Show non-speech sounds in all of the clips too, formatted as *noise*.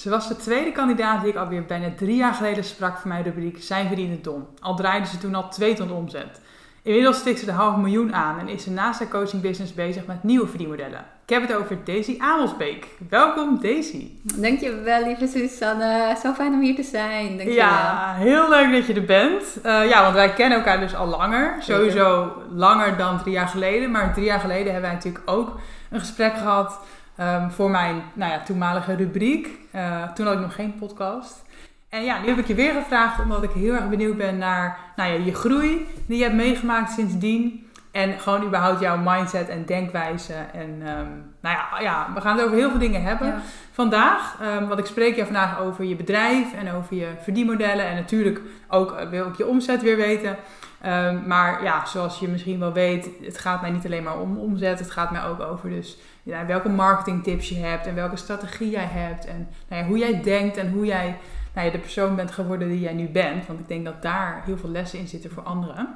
Ze was de tweede kandidaat die ik alweer bijna drie jaar geleden sprak voor mijn rubriek Zijn verdiende Don. Al draaide ze toen al twee ton omzet. Inmiddels stikt ze de half miljoen aan en is ze naast haar coaching business bezig met nieuwe verdienmodellen. Ik heb het over Daisy Amelsbeek. Welkom Daisy. Dankjewel lieve Susanne. Zo fijn om hier te zijn. Dankjewel. Ja, heel leuk dat je er bent. Uh, ja, want wij kennen elkaar dus al langer. Sowieso langer dan drie jaar geleden. Maar drie jaar geleden hebben wij natuurlijk ook een gesprek gehad um, voor mijn nou ja, toenmalige rubriek. Uh, toen had ik nog geen podcast. En ja, nu heb ik je weer gevraagd omdat ik heel erg benieuwd ben naar nou ja, je groei die je hebt meegemaakt sindsdien. En gewoon überhaupt jouw mindset en denkwijze. En um, nou ja, ja, we gaan het over heel veel dingen hebben ja. vandaag. Um, want ik spreek je vandaag over je bedrijf en over je verdienmodellen. En natuurlijk ook uh, wil ik je omzet weer weten. Um, maar ja, zoals je misschien wel weet, het gaat mij niet alleen maar om omzet. Het gaat mij ook over dus ja, welke marketingtips je hebt en welke strategie jij hebt. En nou ja, hoe jij denkt en hoe jij nou ja, de persoon bent geworden die jij nu bent. Want ik denk dat daar heel veel lessen in zitten voor anderen.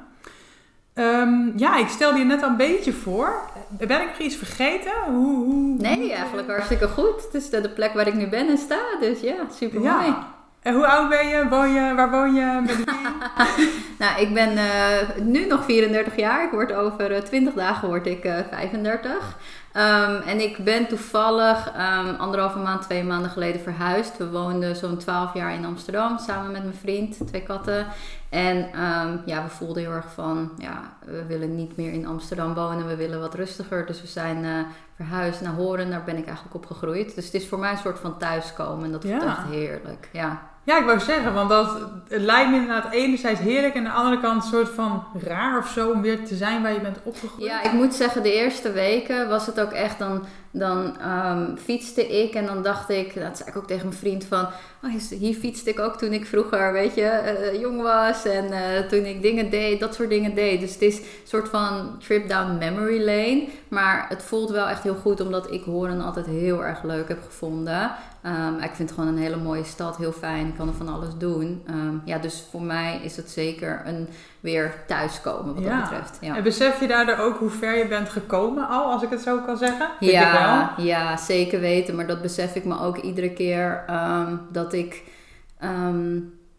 Um, ja, ik stelde je net al een beetje voor. Ben ik nog iets vergeten? Hoe, hoe, nee, eigenlijk hartstikke goed. Het is de plek waar ik nu ben en sta. Dus ja, super mooi. Ja. En hoe oud ben je? Woon je waar woon je? Met wie? *laughs* nou, ik ben uh, nu nog 34 jaar. Ik word over uh, 20 dagen word ik uh, 35. Um, en ik ben toevallig um, anderhalve maand, twee maanden geleden verhuisd. We woonden zo'n 12 jaar in Amsterdam samen met mijn vriend, twee katten. En um, ja, we voelden heel erg van, ja, we willen niet meer in Amsterdam wonen, we willen wat rustiger. Dus we zijn verhuisd naar Horen, daar ben ik eigenlijk opgegroeid. Dus het is voor mij een soort van thuiskomen en dat ja. echt heerlijk. Ja. Ja, ik wou zeggen, want dat, lijkt me inderdaad enerzijds heerlijk en aan de andere kant een soort van raar of zo om weer te zijn waar je bent opgegroeid. Ja, ik moet zeggen, de eerste weken was het ook echt dan, dan um, fietste ik en dan dacht ik, dat zei ik ook tegen mijn vriend van, oh, hier fietste ik ook toen ik vroeger, weet je, uh, jong was en uh, toen ik dingen deed, dat soort dingen deed. Dus het is een soort van trip down memory lane, maar het voelt wel echt heel goed omdat ik Horen altijd heel erg leuk heb gevonden. Um, ik vind het gewoon een hele mooie stad, heel fijn. Ik kan er van alles doen. Um, ja, dus voor mij is het zeker een weer thuiskomen wat ja. dat betreft. Ja. En besef je daardoor ook hoe ver je bent gekomen al, als ik het zo kan zeggen? Vind ja, ja, zeker weten. Maar dat besef ik me ook iedere keer um, dat ik...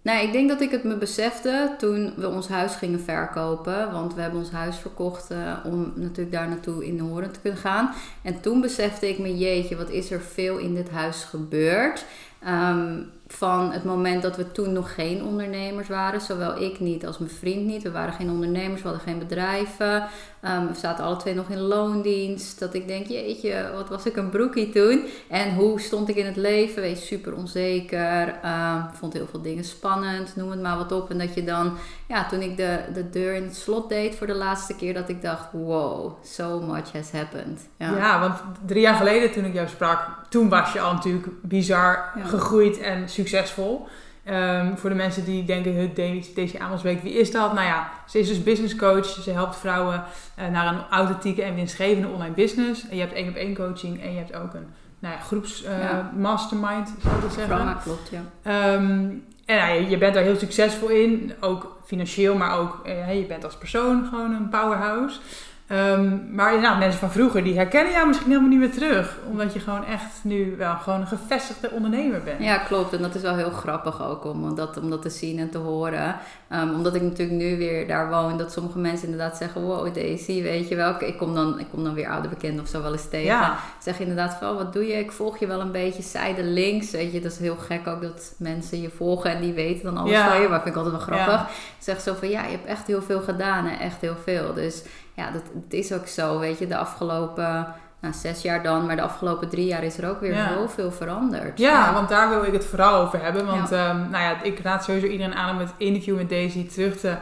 Nou, ik denk dat ik het me besefte toen we ons huis gingen verkopen. Want we hebben ons huis verkocht uh, om natuurlijk daar naartoe in de horen te kunnen gaan. En toen besefte ik me, jeetje, wat is er veel in dit huis gebeurd. Um, van het moment dat we toen nog geen ondernemers waren. Zowel ik niet als mijn vriend niet. We waren geen ondernemers, we hadden geen bedrijven. Um, we zaten alle twee nog in loondienst. Dat ik denk, jeetje, wat was ik een broekie toen. En hoe stond ik in het leven? Wees super onzeker. Um, vond heel veel dingen spannend. Noem het maar wat op. En dat je dan, ja, toen ik de, de deur in het slot deed voor de laatste keer. Dat ik dacht, wow, so much has happened. Ja, ja want drie jaar geleden toen ik jou sprak. Toen was je al natuurlijk bizar ja. gegroeid en succesvol. Um, voor de mensen die denken, deze, Amelsbeek, wie is dat? Nou ja, ze is dus business coach. Ze helpt vrouwen uh, naar een authentieke en winstgevende online business. En je hebt één op één coaching en je hebt ook een nou ja, groeps uh, ja. mastermind, zou ik dat zeggen. Programma, klopt, ja. Um, en nou, je, je bent daar heel succesvol in, ook financieel, maar ook uh, je bent als persoon gewoon een powerhouse. Um, maar nou, mensen van vroeger die herkennen jou misschien helemaal niet meer terug. Omdat je gewoon echt nu wel gewoon een gevestigde ondernemer bent. Ja, klopt. En dat is wel heel grappig ook om dat, om dat te zien en te horen. Um, omdat ik natuurlijk nu weer daar woon. Dat sommige mensen inderdaad zeggen, wow Daisy, weet je wel. Ik kom dan, ik kom dan weer oude bekenden of zo wel eens tegen. Ja. Zeg inderdaad van, wat doe je? Ik volg je wel een beetje zijde links. Weet je, dat is heel gek ook dat mensen je volgen en die weten dan alles ja. van je. Maar vind ik altijd wel grappig. Ja. Zeg zo van, ja, je hebt echt heel veel gedaan. Hè? Echt heel veel. Dus ja, dat, het is ook zo, weet je, de afgelopen nou, zes jaar dan, maar de afgelopen drie jaar is er ook weer ja. zoveel veranderd. Ja, ja, want daar wil ik het vooral over hebben. Want ja. Um, nou ja, ik raad sowieso iedereen aan om het interview met Daisy terug te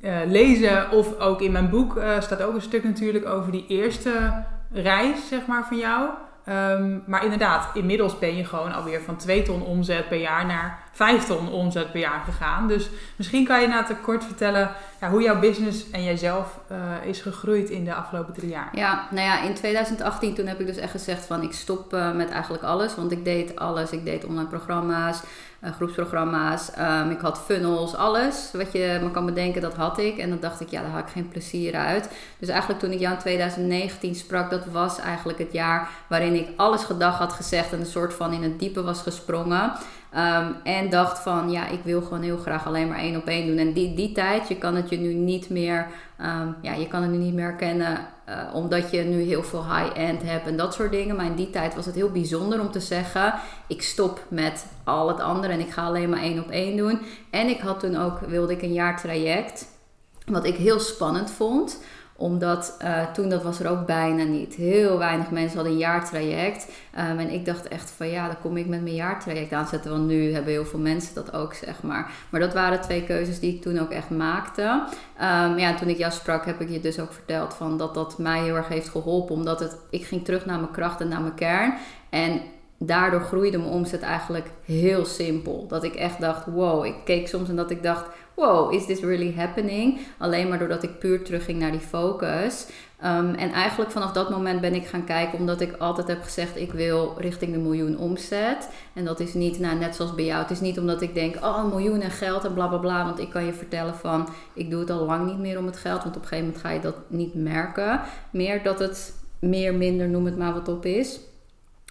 uh, lezen. Of ook in mijn boek uh, staat ook een stuk natuurlijk over die eerste reis, zeg maar, van jou. Ehm, maar inderdaad, inmiddels ben je gewoon alweer van 2 ton omzet per jaar naar 5 ton omzet per jaar gegaan. Dus misschien kan je na te kort vertellen ja, hoe jouw business en jijzelf uh, is gegroeid in de afgelopen drie jaar. Ja, nou ja, in 2018 toen heb ik dus echt gezegd van ik stop uh, met eigenlijk alles. Want ik deed alles. Ik deed online programma's, uh, groepsprogramma's. Um, ik had funnels, alles wat je me kan bedenken, dat had ik. En dan dacht ik, ja, daar had ik geen plezier uit. Dus eigenlijk toen ik jou in 2019 sprak, dat was eigenlijk het jaar waarin ik alles gedag had gezegd en een soort van in het diepe was gesprongen. Um, en dacht van, ja, ik wil gewoon heel graag alleen maar één op één doen. En die, die tijd, je kan het je nu niet meer, um, ja, je kan het nu niet meer kennen uh, omdat je nu heel veel high-end hebt en dat soort dingen. Maar in die tijd was het heel bijzonder om te zeggen, ik stop met al het andere en ik ga alleen maar één op één doen. En ik had toen ook, wilde ik een jaar traject, wat ik heel spannend vond omdat uh, toen, dat was er ook bijna niet. Heel weinig mensen hadden een jaartraject. Um, en ik dacht echt van ja, dan kom ik met mijn jaartraject aanzetten. Want nu hebben heel veel mensen dat ook, zeg maar. Maar dat waren twee keuzes die ik toen ook echt maakte. Um, ja, toen ik jou sprak, heb ik je dus ook verteld van dat dat mij heel erg heeft geholpen. Omdat het, ik ging terug naar mijn kracht en naar mijn kern. En daardoor groeide mijn omzet eigenlijk heel simpel. Dat ik echt dacht, wow, ik keek soms en dat ik dacht, wow, is this really happening? Alleen maar doordat ik puur terugging naar die focus. Um, en eigenlijk vanaf dat moment ben ik gaan kijken, omdat ik altijd heb gezegd, ik wil richting de miljoen omzet. En dat is niet, nou, net zoals bij jou, het is niet omdat ik denk, oh, een miljoen en geld en bla bla bla. Want ik kan je vertellen van, ik doe het al lang niet meer om het geld, want op een gegeven moment ga je dat niet merken. Meer dat het meer, minder, noem het maar wat op is.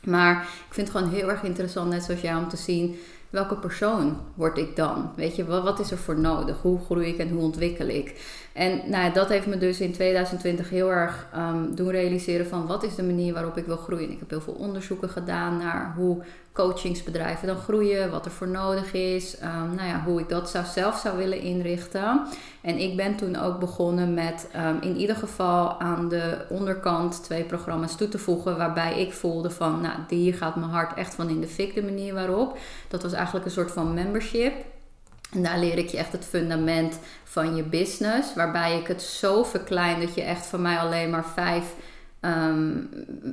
Maar ik vind het gewoon heel erg interessant, net zoals jij, om te zien welke persoon word ik dan? Weet je, wat, wat is er voor nodig? Hoe groei ik en hoe ontwikkel ik? En nou, dat heeft me dus in 2020 heel erg um, doen realiseren van wat is de manier waarop ik wil groeien. Ik heb heel veel onderzoeken gedaan naar hoe coachingsbedrijven dan groeien, wat er voor nodig is, um, nou ja, hoe ik dat zou, zelf zou willen inrichten. En ik ben toen ook begonnen met um, in ieder geval aan de onderkant twee programma's toe te voegen, waarbij ik voelde van, nou, hier gaat mijn hart echt van in de fik, de manier waarop. Dat was eigenlijk een soort van membership. En daar leer ik je echt het fundament van je business. Waarbij ik het zo verklein dat je echt van mij alleen maar vijf, um,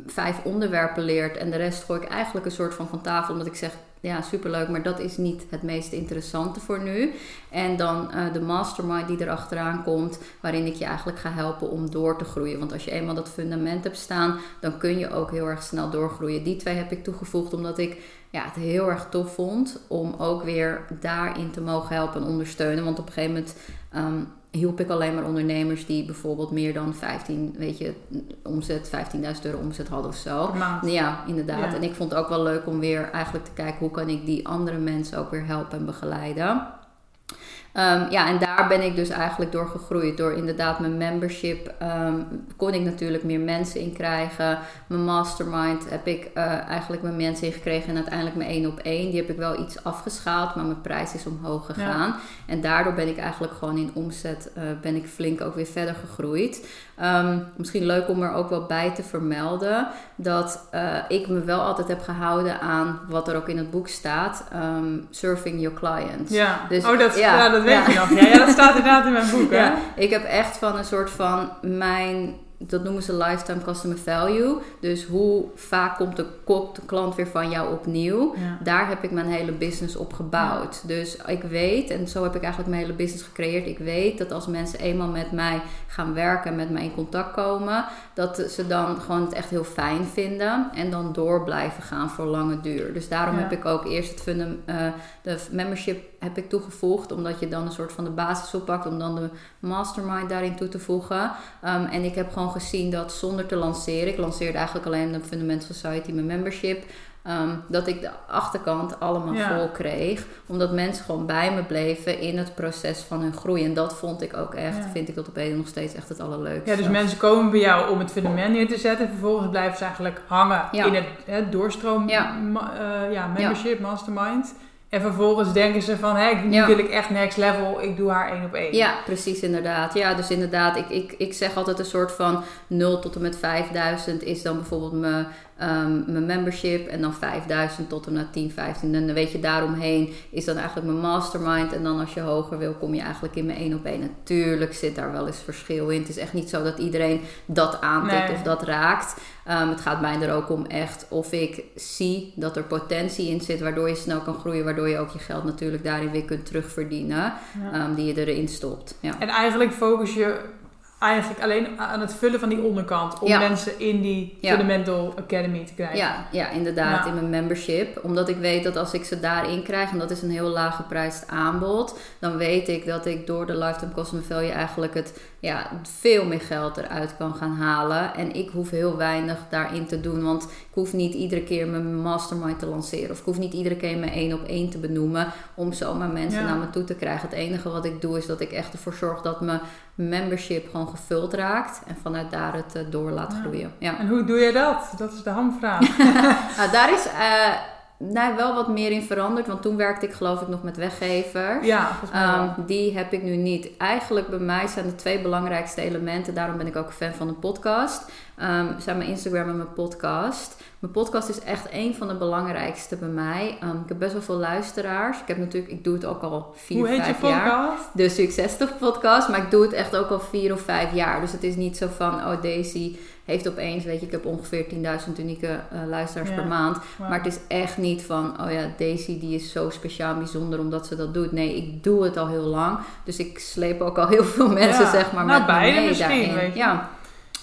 vijf onderwerpen leert. En de rest gooi ik eigenlijk een soort van van tafel. Omdat ik zeg, ja, superleuk, maar dat is niet het meest interessante voor nu. En dan uh, de mastermind die erachteraan komt, waarin ik je eigenlijk ga helpen om door te groeien. Want als je eenmaal dat fundament hebt staan, dan kun je ook heel erg snel doorgroeien. Die twee heb ik toegevoegd omdat ik ja, het heel erg tof vond om ook weer daarin te mogen helpen en ondersteunen. Want op een gegeven moment um, hielp ik alleen maar ondernemers die bijvoorbeeld meer dan 15, weet je, omzet, 15.000 euro omzet hadden of zo. Ja, inderdaad. Ja. En ik vond het ook wel leuk om weer eigenlijk te kijken hoe kan ik die andere mensen ook weer helpen en begeleiden. Um, ja, en daar ben ik dus eigenlijk door gegroeid. Door inderdaad mijn membership um, kon ik natuurlijk meer mensen in krijgen. Mijn mastermind heb ik uh, eigenlijk mijn mensen in gekregen. En uiteindelijk mijn één op één. Die heb ik wel iets afgeschaald, maar mijn prijs is omhoog gegaan. Ja. En daardoor ben ik eigenlijk gewoon in omzet uh, ben ik flink ook weer verder gegroeid. Um, misschien leuk om er ook wel bij te vermelden dat uh, ik me wel altijd heb gehouden aan wat er ook in het boek staat: um, serving your clients. Ja, dus, oh, dat, ja, ja dat weet ja. je nog. Ja, ja, dat staat inderdaad in mijn boek. Hè? Ik heb echt van een soort van mijn dat noemen ze lifetime customer value. Dus hoe vaak komt de, klant weer van jou opnieuw? Ja. Daar heb ik mijn hele business op gebouwd. Ja. Dus ik weet, en zo heb ik eigenlijk mijn hele business gecreëerd. Ik weet dat als mensen eenmaal met mij gaan werken en met mij in contact komen, dat ze dan gewoon het echt heel fijn vinden en dan door blijven gaan voor lange duur. Dus daarom ja. heb ik ook eerst het fundum, uh, de membership heb ik toegevoegd, omdat je dan een soort van de basis oppakt om dan de mastermind daarin toe te voegen. Um, en ik heb gewoon gezien dat zonder te lanceren, ik lanceerde eigenlijk alleen de Fundamental Society mijn membership. Um, dat ik de achterkant allemaal ja. vol kreeg. Omdat mensen gewoon bij me bleven in het proces van hun groei. En dat vond ik ook echt, ja. vind ik tot op heden nog steeds echt het allerleukste. Ja, dus mensen komen bij jou om het fundament neer te zetten. En vervolgens blijven ze eigenlijk hangen ja. in het, doorstroom ja. Ma, uh, ja, membership, mastermind. En vervolgens denken ze van, hé, nu ja. wil ik echt next level, ik doe haar één op één. Ja, precies inderdaad. Ja, dus inderdaad, ik, ik, ik zeg altijd een soort van 0 tot en met 5000 is dan bijvoorbeeld mijn ehm, mijn membership en dan 5000 tot en met 10, 15. En dan weet je daaromheen is dan eigenlijk mijn mastermind. En dan als je hoger wil, kom je eigenlijk in mijn één op één. Natuurlijk zit daar wel eens verschil in. Het is echt niet zo dat iedereen dat aantikt of dat raakt. Um, het gaat mij er ook om echt of ik zie dat er potentie in zit, waardoor je snel kan groeien, waardoor je ook je geld natuurlijk daarin weer kunt terugverdienen, um, die je erin stopt. Ja. En eigenlijk focus je eigenlijk alleen aan het vullen van die onderkant. Om mensen in die Fundamental Academy te krijgen. Ja, ja inderdaad. In mijn membership. Omdat ik weet dat als ik ze daarin krijg, en dat is een heel laag geprijsd aanbod, dan weet ik dat ik door de Lifetime Customer Value eigenlijk het ja, veel meer geld eruit kan gaan halen. En ik hoef heel weinig daarin te doen. Want ik hoef niet iedere keer mijn mastermind te lanceren. Of ik hoef niet iedere keer mijn één op één te benoemen. Om zomaar mensen naar me toe te krijgen. Het enige wat ik doe is dat ik echt ervoor zorg dat mijn membership gewoon gevuld raakt. En vanuit daar het uh, door laat groeien. Ja. En hoe doe je dat? Dat is de hamvraag. *laughs* nou, daar is... Uh, nou, wel wat meer in veranderd. Want toen werkte ik geloof ik nog met weggevers. Ja, um, Die heb ik nu niet. Eigenlijk bij mij zijn de twee belangrijkste elementen. Daarom ben ik ook fan van een podcast. Um, zijn mijn Instagram en mijn podcast. Mijn podcast is echt een van de belangrijkste bij mij. Um, ik heb best wel veel luisteraars. Ik heb natuurlijk, ik doe het ook al vier, vijf jaar. De Success podcast. Maar ik doe het echt ook al vier of vijf jaar. Dus het is niet zo van, oh Daisy heeft opeens, weet je, ik heb ongeveer 10.000 unieke uh, luisteraars per maand. Maar het is echt niet van, oh ja, Daisy die is zo speciaal en bijzonder omdat ze dat doet. Nee, ik doe het al heel lang. Dus ik sleep ook al heel veel *laughs* mensen, zeg maar, nou, met mee je. Ja,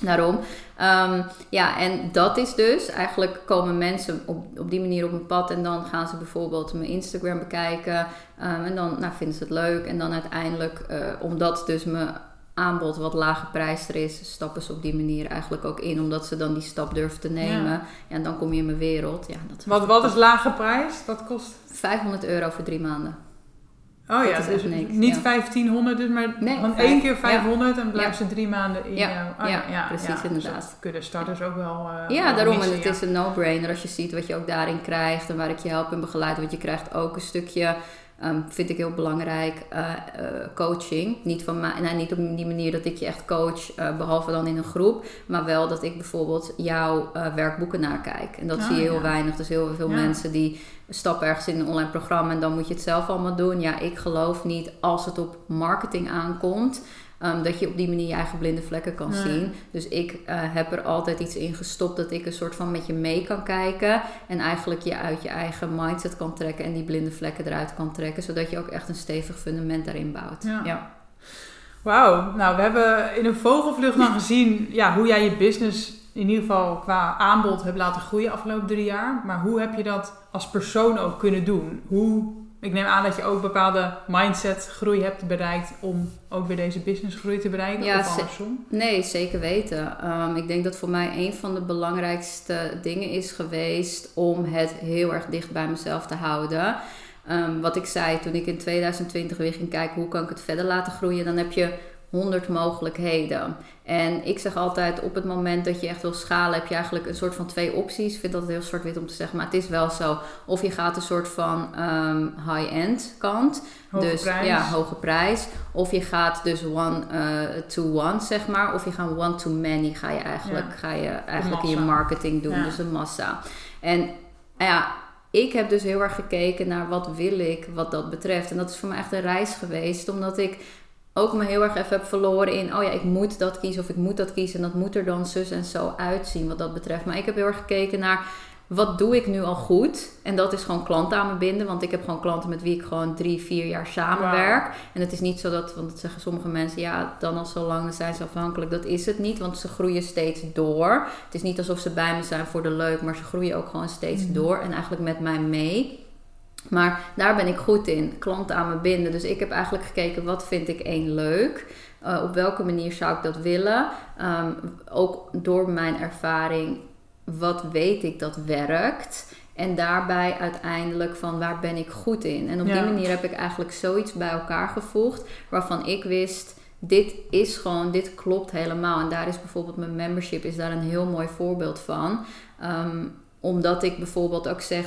daarom. Um, ja, en dat is dus, eigenlijk komen mensen op, op die manier op mijn pad en dan gaan ze bijvoorbeeld mijn Instagram bekijken. Um, en dan nou, vinden ze het leuk. En dan uiteindelijk, uh, omdat dus mijn aanbod wat lager prijzer is, stappen ze op die manier eigenlijk ook in. Omdat ze dan die stap durven te nemen. Ja. en dan kom je in mijn wereld. Ja, dat wat, wat is lage prijs? Wat kost? 500 euro voor drie maanden. Oh ja, dus niet 1500, dus maar nee, van één keer 500 en blijven ze drie maanden in ja. Oh, ja, ja, precies, dus inderdaad. Dus kunnen starters ook wel. Uh, ja, daarom. en het is een no-brainer als je ziet wat je ook daarin krijgt en waar ik je help en begeleid. Want je krijgt ook een stukje Um, vind ik heel belangrijk. Uh, uh, coaching. Niet, van nou, niet op die manier dat ik je echt coach, uh, behalve dan in een groep. Maar wel dat ik bijvoorbeeld jouw werkboeken nakijk. En dat ah, zie je heel ja. weinig. Dus heel veel ja. mensen die stappen ergens in een online programma en dan moet je het zelf allemaal doen. Ja, ik geloof niet als het op marketing aankomt. Um, dat je op die manier je eigen blinde vlekken kan ja. zien. Dus ik uh, heb er altijd iets in gestopt dat ik een soort van met je mee kan kijken. En eigenlijk je uit je eigen mindset kan trekken en die blinde vlekken eruit kan trekken. Zodat je ook echt een stevig fundament daarin bouwt. Ja. ja. Wauw, nou we hebben in een vogelvlucht dan gezien ja, hoe jij je business in ieder geval qua aanbod hebt laten groeien afgelopen drie jaar. Maar hoe heb je dat als persoon ook kunnen doen? Hoe ik neem aan dat je ook bepaalde mindset groei hebt bereikt om ook weer deze business groei te bereiken ja, of andersom? Nee, zeker weten. Um, ik denk dat voor mij een van de belangrijkste dingen is geweest om het heel erg dicht bij mezelf te houden. Um, wat ik zei toen ik in 2020 weer ging kijken hoe kan ik het verder laten groeien, dan heb je 100 mogelijkheden. En ik zeg altijd, op het moment dat je echt wil schalen, heb je eigenlijk een soort van twee opties. Ik vind dat heel zwart-wit om te zeggen, maar het is wel zo. Of je gaat een soort van um, high-end kant. Hoge dus prijs. ja, hoge prijs. Of je gaat dus one uh, to one, zeg maar. Of je gaat one to many, ga je eigenlijk, ja. ga je eigenlijk in je marketing doen. Ja. Dus een massa. En ja, ik heb dus heel erg gekeken naar wat wil ik wat dat betreft. En dat is voor mij echt een reis geweest, omdat ik ook me heel erg even heb verloren in, oh ja, ik moet dat kiezen of ik moet dat kiezen. En dat moet er dan zus en zo uitzien wat dat betreft. Maar ik heb heel erg gekeken naar, wat doe ik nu al goed? En dat is gewoon klanten aan me binden. Want ik heb gewoon klanten met wie ik gewoon drie, vier jaar samenwerk. Wow. En het is niet zo dat, want dat zeggen sommige mensen, ja, dan al zo lang zijn ze afhankelijk. Dat is het niet, want ze groeien steeds door. Het is niet alsof ze bij me zijn voor de leuk, maar ze groeien ook gewoon steeds mm. door. En eigenlijk met mij mee. Maar daar ben ik goed in, klanten aan me binden. Dus ik heb eigenlijk gekeken, wat vind ik één leuk? Uh, op welke manier zou ik dat willen? Um, ook door mijn ervaring, wat weet ik dat werkt? En daarbij uiteindelijk van waar ben ik goed in? En op ja. die manier heb ik eigenlijk zoiets bij elkaar gevoegd waarvan ik wist, dit is gewoon, dit klopt helemaal. En daar is bijvoorbeeld mijn membership is daar een heel mooi voorbeeld van. Um, omdat ik bijvoorbeeld ook zeg,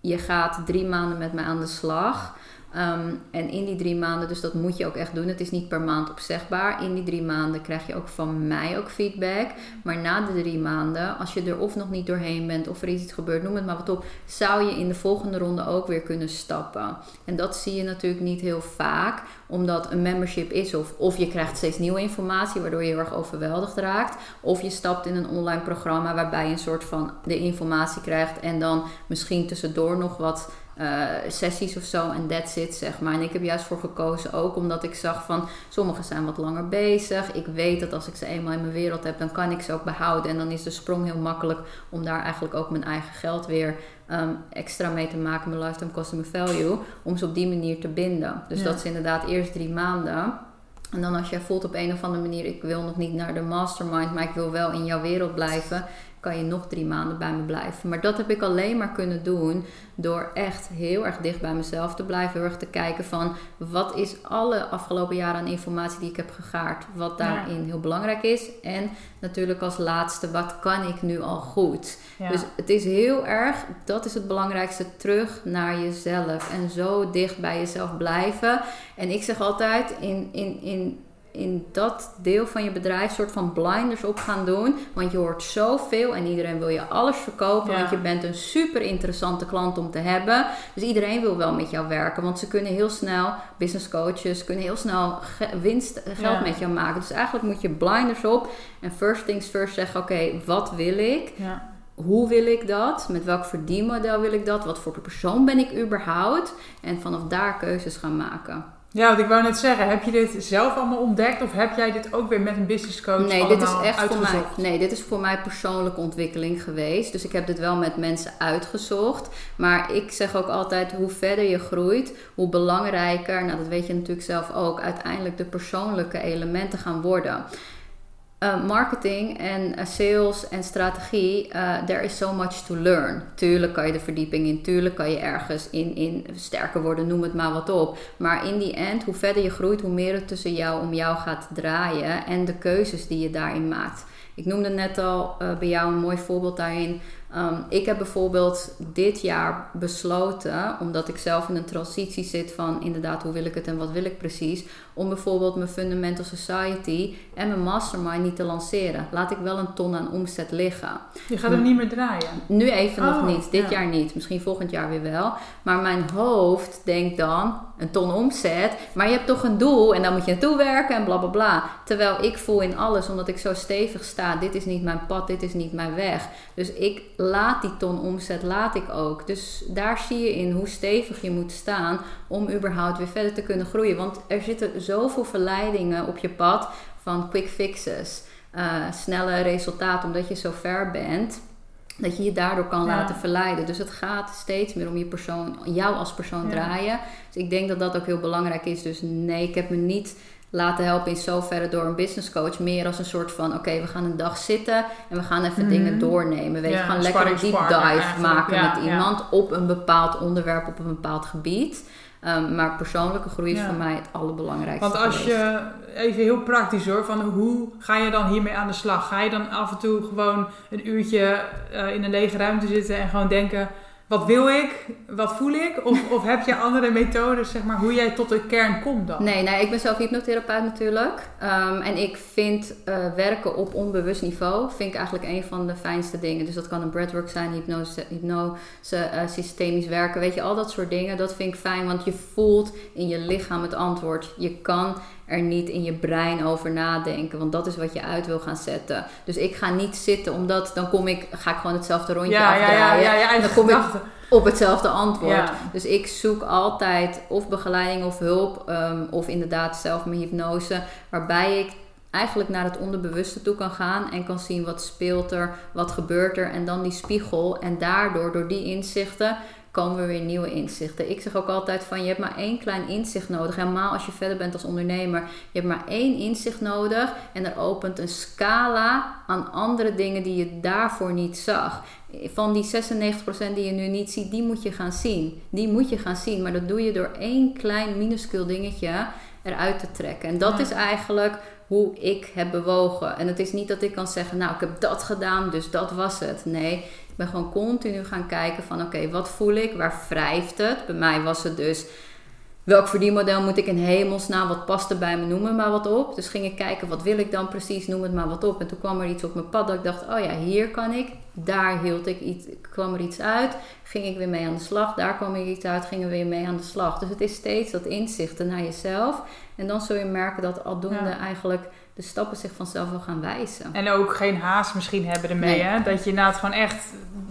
je gaat drie maanden met mij aan de slag. Ehm, en in die drie maanden, dus dat moet je ook echt doen. Het is niet per maand opzegbaar. In die drie maanden krijg je ook van mij ook feedback. Maar na de drie maanden, als je er of nog niet doorheen bent of er iets gebeurt, noem het maar wat op, zou je in de volgende ronde ook weer kunnen stappen. En dat zie je natuurlijk niet heel vaak, omdat een membership is of, of je krijgt steeds nieuwe informatie, waardoor je heel erg overweldigd raakt. Of je stapt in een online programma waarbij je een soort van de informatie krijgt en dan misschien tussendoor nog wat uh, sessies of zo en that's it, zeg maar. En ik heb juist voor gekozen ook omdat ik zag van sommigen zijn wat langer bezig. Ik weet dat als ik ze eenmaal in mijn wereld heb, dan kan ik ze ook behouden. En dan is de sprong heel makkelijk om daar eigenlijk ook mijn eigen geld weer um, extra mee te maken, mijn lifetime customer value, om ze op die manier te binden. Dus dat is inderdaad eerst drie maanden. En dan als jij voelt op een of andere manier, ik wil nog niet naar de mastermind, maar ik wil wel in jouw wereld blijven, kan je nog drie maanden bij me blijven. Maar dat heb ik alleen maar kunnen doen door echt heel erg dicht bij mezelf te blijven. Heel erg te kijken van wat is alle afgelopen jaren aan informatie die ik heb gegaard. Wat daarin heel belangrijk is. En natuurlijk als laatste, wat kan ik nu al goed? Dus het is heel erg, dat is het belangrijkste, terug naar jezelf. En zo dicht bij jezelf blijven. En ik zeg altijd in, in, in in dat deel van je bedrijf soort van blinders op gaan doen. Want je hoort zoveel en iedereen wil je alles verkopen. Want je bent een super interessante klant om te hebben. Dus iedereen wil wel met jou werken. Want ze kunnen heel snel, business coaches, kunnen heel snel winst, geld met jou maken. Dus eigenlijk moet je blinders op. En first things first zeggen, oké, wat wil ik? Ja. Hoe wil ik dat? Met welk verdienmodel wil ik dat? Wat voor persoon ben ik überhaupt? En vanaf daar keuzes gaan maken. Ja, wat ik wou net zeggen, heb je dit zelf allemaal ontdekt of heb jij dit ook weer met een business coach Nee, dit is echt voor mij. Nee, dit is voor mij persoonlijke ontwikkeling geweest. Dus ik heb dit wel met mensen uitgezocht. Maar ik zeg ook altijd, hoe verder je groeit, hoe belangrijker, nou dat weet je natuurlijk zelf ook, uiteindelijk de persoonlijke elementen gaan worden. Uh, marketing en uh, sales en strategie, uh, there is so much to learn. Tuurlijk kan je de verdieping in, tuurlijk kan je ergens in, in sterker worden, noem het maar wat op. Maar in die end, hoe verder je groeit, hoe meer het tussen jou om jou gaat draaien en de keuzes die je daarin maakt. Ik noemde net al bij jou een mooi voorbeeld daarin Ehm, ik heb bijvoorbeeld dit jaar besloten, omdat ik zelf in een transitie zit van inderdaad hoe wil ik het en wat wil ik precies, om bijvoorbeeld mijn Fundamental Society en mijn Mastermind niet te lanceren. Laat ik wel een ton aan omzet liggen. Je gaat hem niet meer draaien? Nu even nog oh, niet, dit jaar niet, misschien volgend jaar weer wel. Maar mijn hoofd denkt dan, een ton omzet, maar je hebt toch een doel en dan moet je naartoe werken en bla bla bla. Terwijl ik voel in alles, omdat ik zo stevig sta, dit is niet mijn pad, dit is niet mijn weg. Dus ik laat die ton omzet, laat ik ook. Dus daar zie je in hoe stevig je moet staan om überhaupt weer verder te kunnen groeien. Want er zitten zoveel verleidingen op je pad van quick fixes, uh, snelle resultaten, omdat je zo ver bent. Dat je je daardoor kan laten verleiden. Dus het gaat steeds meer om je persoon, jou als persoon draaien. Dus ik denk dat dat ook heel belangrijk is. Dus nee, ik heb me niet laten helpen in zoverre door een business coach. Meer als een soort van: oké, we gaan een dag zitten en we gaan even dingen mhm. doornemen. Weet je, gaan lekker een deep dive maken met iemand op een bepaald onderwerp, op een bepaald gebied. Um, maar persoonlijke groei is voor mij het allerbelangrijkste. Want als je, even heel praktisch hoor, van hoe ga je dan hiermee aan de slag? Ga je dan af en toe gewoon een uurtje uh, in een lege ruimte zitten en gewoon denken wat wil ik, wat voel ik? Of, *laughs* of heb je andere methodes, zeg maar, hoe jij tot de kern komt dan? Nee, nee ik ben zelf hypnotherapeut natuurlijk. Um, en ik vind uh, werken op onbewust niveau, vind ik eigenlijk een van de fijnste dingen. Dus dat kan een breathwork zijn, hypnose, hypnose uh, systemisch werken, weet je, al dat soort dingen. Dat vind ik fijn, want je voelt in je lichaam het antwoord. Je kan er niet in je brein over nadenken. Want dat is wat je uit wil gaan zetten. Dus ik ga niet zitten, omdat dan kom ik, ga ik gewoon hetzelfde rondje ja, afdraaien. Ja, ja, ja, en dan kom ik op hetzelfde antwoord. Dus ik zoek altijd of begeleiding of hulp. Um, of inderdaad zelf mijn hypnose. Waarbij ik eigenlijk naar het onderbewuste toe kan gaan en kan zien wat speelt er, wat gebeurt er en dan die spiegel en daardoor door die inzichten komen weer nieuwe inzichten. Ik zeg ook altijd van je hebt maar één klein inzicht nodig. Helemaal als je verder bent als ondernemer. Je hebt maar één inzicht nodig. En er opent een scala aan andere dingen die je daarvoor niet zag. Van die 96% die je nu niet ziet, die moet je gaan zien. Die moet je gaan zien. Maar dat doe je door één klein minuscuul dingetje eruit te trekken. En dat is eigenlijk hoe ik heb bewogen. En het is niet dat ik kan zeggen, nou ik heb dat gedaan, dus dat was het. Nee, ben gewoon continu gaan kijken van oké, wat voel ik? Waar wrijft het? Bij mij was het dus welk verdienmodel moet ik in hemelsnaam, wat past er bij me, noem het maar wat op. Dus ging ik kijken, wat wil ik dan precies, noem het maar wat op. En toen kwam er iets op mijn pad dat ik dacht, oh ja, hier kan ik. Daar hield ik iets, kwam er iets uit, ging ik weer mee aan de slag. Daar kwam er iets uit, gingen we weer mee aan de slag. Dus het is steeds dat inzichten naar jezelf. En dan zul je merken dat aldoende Ja. eigenlijk de stappen zich vanzelf wel gaan wijzen. En ook geen haast misschien hebben ermee, Nee. hè? Dat je inderdaad gewoon echt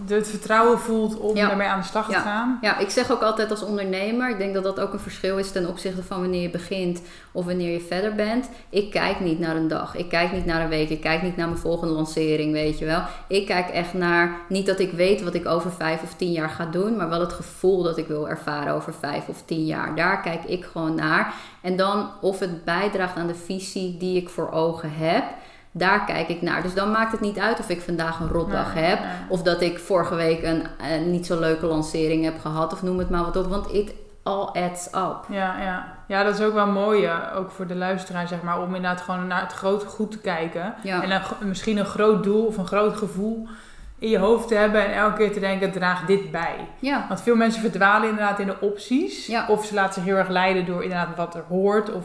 het vertrouwen voelt om Ja. ermee aan de slag te Ja. gaan. Ja, ik zeg ook altijd als ondernemer, ik denk dat dat ook een verschil is ten opzichte van wanneer je begint of wanneer je verder bent. Ik kijk niet naar een dag, ik kijk niet naar een week, ik kijk niet naar mijn volgende lancering, weet je wel. Ik kijk echt naar, niet dat ik weet wat ik over vijf of tien jaar ga doen, maar wel het gevoel dat ik wil ervaren over vijf of tien jaar. Daar kijk ik gewoon naar. En dan of het bijdraagt aan de visie die ik voor ogen heb. Daar kijk ik naar. Dus dan maakt het niet uit of ik vandaag een rotdag Nee, heb. nee. Of dat ik vorige week een, niet zo leuke lancering heb gehad. Of noem het maar wat op. Want it all adds up. Ja, ja. ja, dat is ook wel mooi, eh, ook voor de luisteraar, zeg maar, om inderdaad gewoon naar het grote goed te kijken. Ja. En dan misschien een groot doel of een groot gevoel in je hoofd te hebben en elke keer te denken, draag dit bij. Ja, Want veel mensen verdwalen inderdaad in de opties. Ja. Of ze laten zich heel erg leiden door inderdaad wat er hoort. Of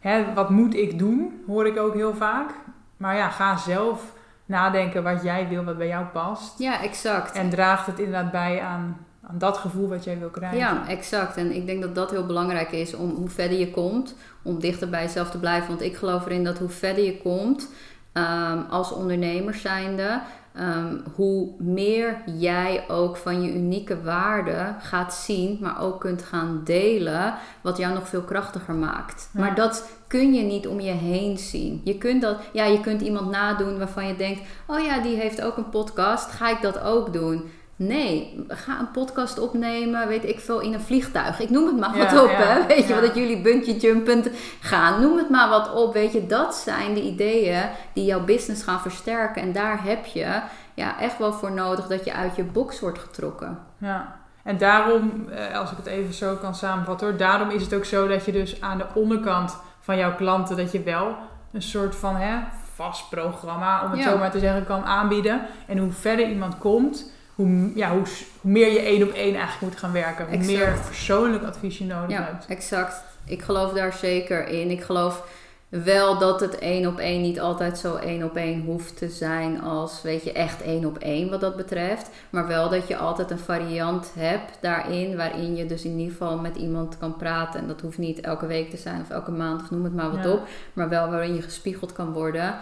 hè, wat moet ik doen, hoor ik ook heel vaak. Maar ja, ga zelf nadenken wat jij wil, wat bij jou past. ja exact. En draagt het inderdaad bij aan, aan dat gevoel wat jij wil krijgen. Ja, exact. En ik denk dat dat heel belangrijk is om hoe verder je komt, om dichter bij jezelf te blijven. Want ik geloof erin dat hoe verder je komt, ehm, als ondernemer zijnde, ehm, hoe meer jij ook van je unieke waarde gaat zien, maar ook kunt gaan delen, wat jou nog veel krachtiger maakt. Ja. Maar dat kun je niet om je heen zien. Je kunt dat, ja, je kunt iemand nadoen waarvan je denkt, oh ja, die heeft ook een podcast, ga ik dat ook doen? Nee, ga een podcast opnemen, weet ik veel, in een vliegtuig. Ik noem het maar Ja, wat op, ja, hè. Weet je ja. wel, dat jullie bungee jumpend gaan. Noem het maar wat op, weet je. Dat zijn de ideeën die jouw business gaan versterken. En daar heb je ja, echt wel voor nodig dat je uit je box wordt getrokken. Ja, en daarom, eh, als ik het even zo kan samenvatten hoor, daarom is het ook zo dat je dus aan de onderkant van jouw klanten, dat je wel een soort van hè, vast programma, om het zo maar te zeggen, kan aanbieden. En hoe verder iemand komt, hoe, ja, hoe, meer je één op één eigenlijk moet gaan werken. Hoe Exact. meer persoonlijk advies je nodig Ja, hebt. exact. Ik geloof daar zeker in. Ik geloof wel dat het één op één niet altijd zo één op één hoeft te zijn als, weet je, echt één op één wat dat betreft. Maar wel dat je altijd een variant hebt daarin, waarin je dus in ieder geval met iemand kan praten. En dat hoeft niet elke week te zijn of elke maand of noem het maar wat Ja. op. Maar wel waarin je gespiegeld kan worden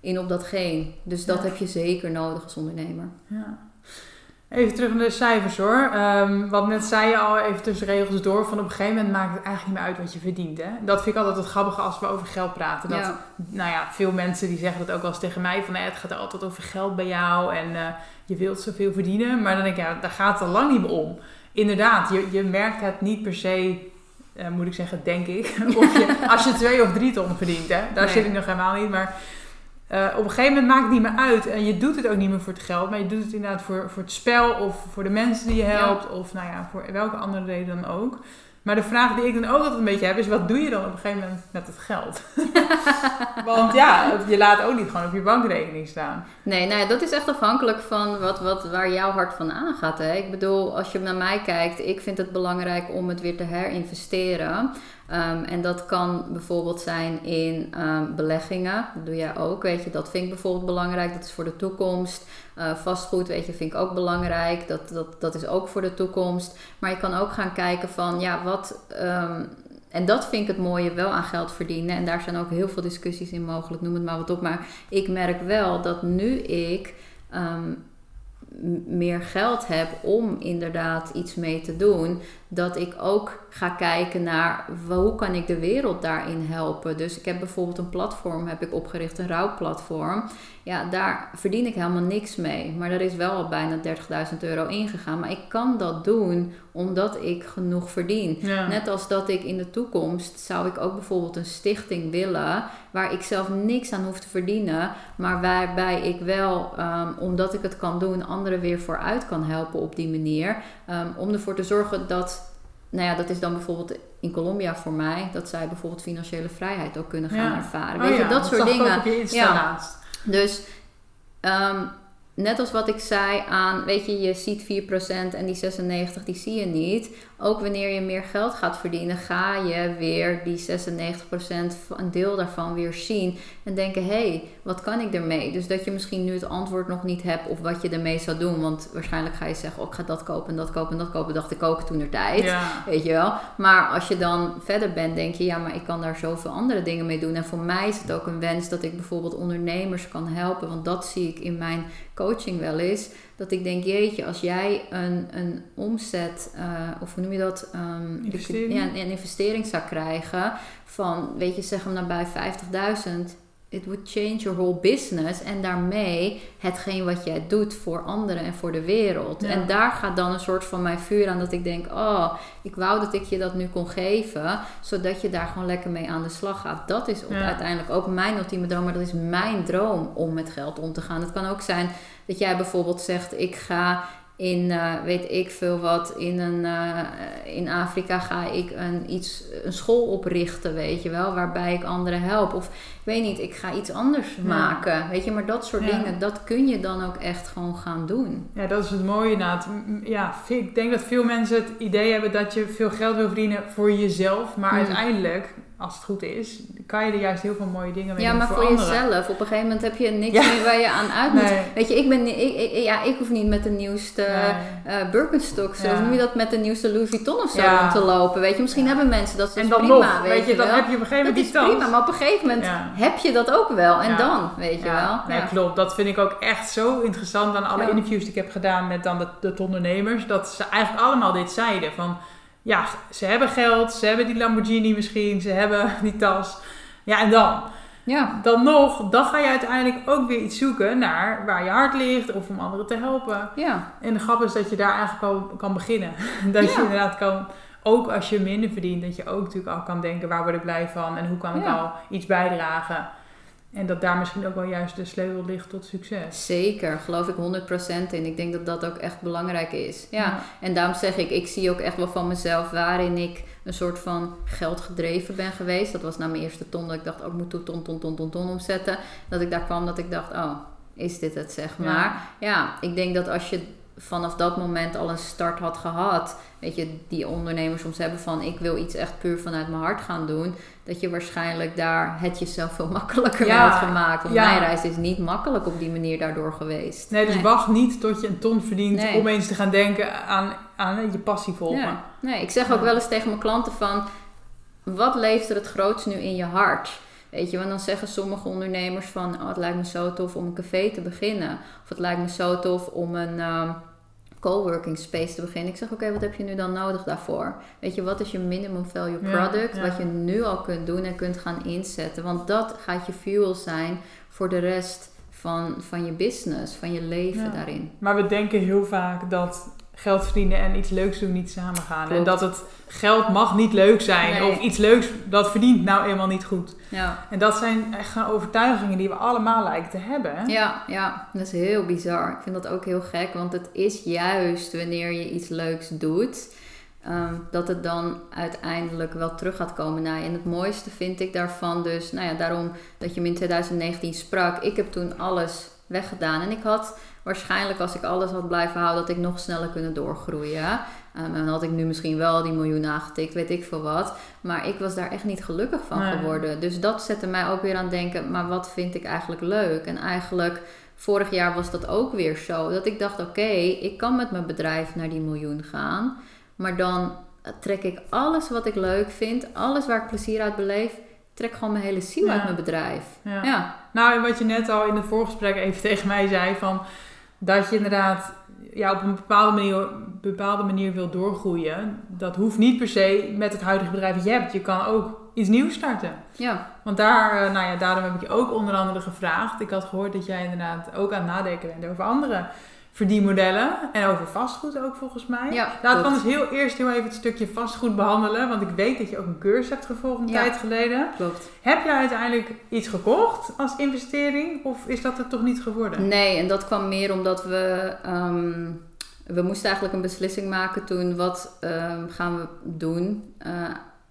in op datgene. Dus dat Ja. heb je zeker nodig als ondernemer. Ja. Even terug naar de cijfers hoor. Ehm, wat net zei je al even tussen regels door. Van op een gegeven moment maakt het eigenlijk niet meer uit wat je verdient. Hè? Dat vind ik altijd het grappige als we over geld praten. Dat, Ja. Nou ja, veel mensen die zeggen dat ook wel eens tegen mij. Van het gaat altijd over geld bij jou. En eh, je wilt zoveel verdienen. Maar dan denk ik, ja, daar gaat het al lang niet meer om. Inderdaad, je, je merkt het niet per se... eh, moet ik zeggen, denk ik. *laughs* of je, als je twee of drie ton verdient. Hè? Daar Nee. zit ik nog helemaal niet. Maar eh, op een gegeven moment maakt het niet meer uit. En je doet het ook niet meer voor het geld. Maar je doet het inderdaad voor, voor het spel. Of voor de mensen die je helpt. Of nou ja, voor welke andere reden dan ook. Maar de vraag die ik dan ook altijd een beetje heb. Is wat doe je dan op een gegeven moment met het geld? *laughs* Want ja, je laat ook niet gewoon op je bankrekening staan. Nee, nou ja, dat is echt afhankelijk van wat, wat, waar jouw hart van aangaat. Hè? Ik bedoel, als je naar mij kijkt, ik vind het belangrijk om het weer te herinvesteren. Ehm, en dat kan bijvoorbeeld zijn in ehm, beleggingen. Dat doe jij ook, weet je. Dat vind ik bijvoorbeeld belangrijk. Dat is voor de toekomst. Eh, vastgoed, weet je, vind ik ook belangrijk. Dat, dat, dat is ook voor de toekomst. Maar je kan ook gaan kijken van, ja, wat... ehm, en dat vind ik het mooie wel aan geld verdienen. En daar zijn ook heel veel discussies in mogelijk, noem het maar wat op. Maar ik merk wel dat nu ik meer geld heb om inderdaad iets mee te doen, dat ik ook ga kijken naar hoe kan ik de wereld daarin helpen. Dus ik heb bijvoorbeeld een platform heb ik opgericht, een rouwplatform. Ja, daar verdien ik helemaal niks mee. Maar er is wel al bijna 30.000 euro ingegaan. Maar ik kan dat doen omdat ik genoeg verdien. Ja. Net als dat ik in de toekomst zou ik ook bijvoorbeeld een stichting willen waar ik zelf niks aan hoef te verdienen, maar waarbij ik wel, ehm, omdat ik het kan doen, anderen weer vooruit kan helpen op die manier. Ehm, om ervoor te zorgen dat, nou ja, dat is dan bijvoorbeeld in Colombia voor mij, dat zij bijvoorbeeld financiële vrijheid ook kunnen gaan Ja. ervaren. Oh Weet je, ja, dat soort dingen. Ja. Dus ehm, net als wat ik zei aan, weet je, je ziet 4% en die 96 die zie je niet. Ook wanneer je meer geld gaat verdienen, ga je weer die 96% een deel daarvan weer zien. En denken, hé, hey, wat kan ik ermee? Dus dat je misschien nu het antwoord nog niet hebt of wat je ermee zou doen. Want waarschijnlijk ga je zeggen, oh, ik ga dat kopen en dat kopen en dat kopen. Dacht ik ook toen er tijd, ja. weet je wel. Maar als je dan verder bent, denk je, ja, maar ik kan daar zoveel andere dingen mee doen. En voor mij is het ook een wens dat ik bijvoorbeeld ondernemers kan helpen. Want dat zie ik in mijn coaching wel eens. Dat ik denk, jeetje, als jij een, een omzet, uh, of hoe noem je dat? Um, investering. Ja, een, investering zou krijgen van, weet je, zeg hem nabij 50.000 it would change your whole business. En daarmee hetgeen wat jij doet voor anderen en voor de wereld. En daar gaat dan een soort van mijn vuur aan dat ik denk: oh, ik wou dat ik je dat nu kon geven. Zodat je daar gewoon lekker mee aan de slag gaat. Dat is uiteindelijk ook mijn ultieme droom. Maar dat is mijn droom om met geld om te gaan. Het kan ook zijn dat jij bijvoorbeeld zegt: ik ga in uh, weet ik veel wat, in, een, uh, in Afrika ga ik een, iets, een school oprichten, weet je wel, waarbij ik anderen help. Of ik weet niet, ik ga iets anders maken, weet je, maar dat soort dingen, dat kun je dan ook echt gewoon gaan doen. Ja, dat is het mooie naad. Ja, ik denk dat veel mensen het idee hebben dat je veel geld wil verdienen voor jezelf, maar hmm. uiteindelijk als het goed is, kan je er juist heel veel mooie dingen mee ja, doen voor, voor jezelf. Op een gegeven moment heb je niks meer waar je aan uit moet. Weet je, ik, ben, ik, ik, ja, ik hoef niet met de nieuwste nee. uh, Birkenstock, zoals ja. noem je dat, met de nieuwste Louis Vuitton of zo ja. te lopen. Weet je, misschien hebben mensen dat, en dan prima. Nog, weet, je, dan heb je op een gegeven moment dat is prima, maar op een gegeven moment heb je dat ook wel. En dan, weet je wel. Nee, klopt. Dat vind ik ook echt zo interessant aan alle interviews die ik heb gedaan met dan de, de ondernemers. Dat ze eigenlijk allemaal dit zeiden van ja, ze hebben geld, ze hebben die Lamborghini misschien, ze hebben die tas. Ja, en dan? Ja. Dan nog, dan ga je uiteindelijk ook weer iets zoeken naar waar je hart ligt of om anderen te helpen. Ja. En de grap is dat je daar eigenlijk al kan beginnen. *laughs* Dat je inderdaad kan, ook als je minder verdient, dat je ook natuurlijk al kan denken waar word ik blij van en hoe kan ik al iets bijdragen. En dat daar misschien ook wel juist de sleutel ligt tot succes. Zeker, geloof ik 100% in. Ik denk dat dat ook echt belangrijk is. Ja. En daarom zeg ik, ik zie ook echt wel van mezelf waarin ik een soort van geldgedreven ben geweest. Dat was na mijn eerste ton dat ik dacht, oh, ik moet ton, ton, ton, ton, ton omzetten. Dat ik daar kwam dat ik dacht, oh, is dit het zeg maar. ja ik denk dat als je vanaf dat moment al een start had gehad. Weet je, die ondernemers soms hebben van ik wil iets echt puur vanuit mijn hart gaan doen. Dat je waarschijnlijk daar het jezelf veel *laughs* makkelijker ja, mee had gemaakt. Want mijn reis is niet makkelijk op die manier daardoor geweest. Nee, dus wacht niet tot je een ton verdient om eens te gaan denken aan, aan je passie volgen. Nee, ik zeg ook wel eens tegen mijn klanten van wat leeft er het grootst nu in je hart? Weet je, want dan zeggen sommige ondernemers van oh, het lijkt me zo tof om een café te beginnen. Of het lijkt me zo tof om een. Uh, coworking space te beginnen. Ik zeg, oké, wat heb je nu dan nodig daarvoor? Weet je, wat is je minimum value product? Wat je nu al kunt doen en kunt gaan inzetten. Want dat gaat je fuel zijn voor de rest van, van je business, van je leven daarin. Maar we denken heel vaak dat geld verdienen en iets leuks doen niet samen gaan. En dat het geld mag niet leuk zijn. Of iets leuks, dat verdient nou eenmaal niet goed. Ja. En dat zijn echt gewoon overtuigingen die we allemaal lijken te hebben. Ja, ja, dat is heel bizar. Ik vind dat ook heel gek. Want het is juist wanneer je iets leuks doet... Ehm, dat het dan uiteindelijk wel terug gaat komen naar je. En het mooiste vind ik daarvan dus... Nou ja, daarom dat je me in 2019 sprak. Ik heb toen alles weggedaan. En ik had waarschijnlijk als ik alles had blijven houden, dat ik nog sneller kunnen doorgroeien. Um, en dan had ik nu misschien wel die miljoen aangetikt, weet ik veel wat. Maar ik was daar echt niet gelukkig van geworden. Dus dat zette mij ook weer aan denken, maar wat vind ik eigenlijk leuk? En eigenlijk, vorig jaar was dat ook weer zo. Dat ik dacht, oké, ik kan met mijn bedrijf naar die miljoen gaan. Maar dan trek ik alles wat ik leuk vind, alles waar ik plezier uit beleef, trek gewoon mijn hele ziel uit mijn bedrijf. Ja. ja. Nou, en wat je net al in het voorgesprek even *laughs* tegen mij zei van dat je inderdaad ja, op een bepaalde manier, bepaalde manier wil doorgroeien. Dat hoeft niet per se met het huidige bedrijf dat je hebt. Je kan ook iets nieuws starten. Ja. Want daar, eh, nou ja, daarom heb ik je ook onder andere gevraagd. Ik had gehoord dat jij inderdaad ook aan het nadenken bent over andere verdienmodellen. En over vastgoed ook volgens mij. Ja, Laten we dus heel eerst heel even het stukje vastgoed behandelen. Want ik weet dat je ook een cursus hebt gevolgd een tijd geleden. Klopt. Heb jij uiteindelijk iets gekocht als investering? Of is dat er toch niet geworden? Nee, en dat kwam meer omdat we... Ehm, we moesten eigenlijk een beslissing maken toen. Wat um, gaan we doen uh,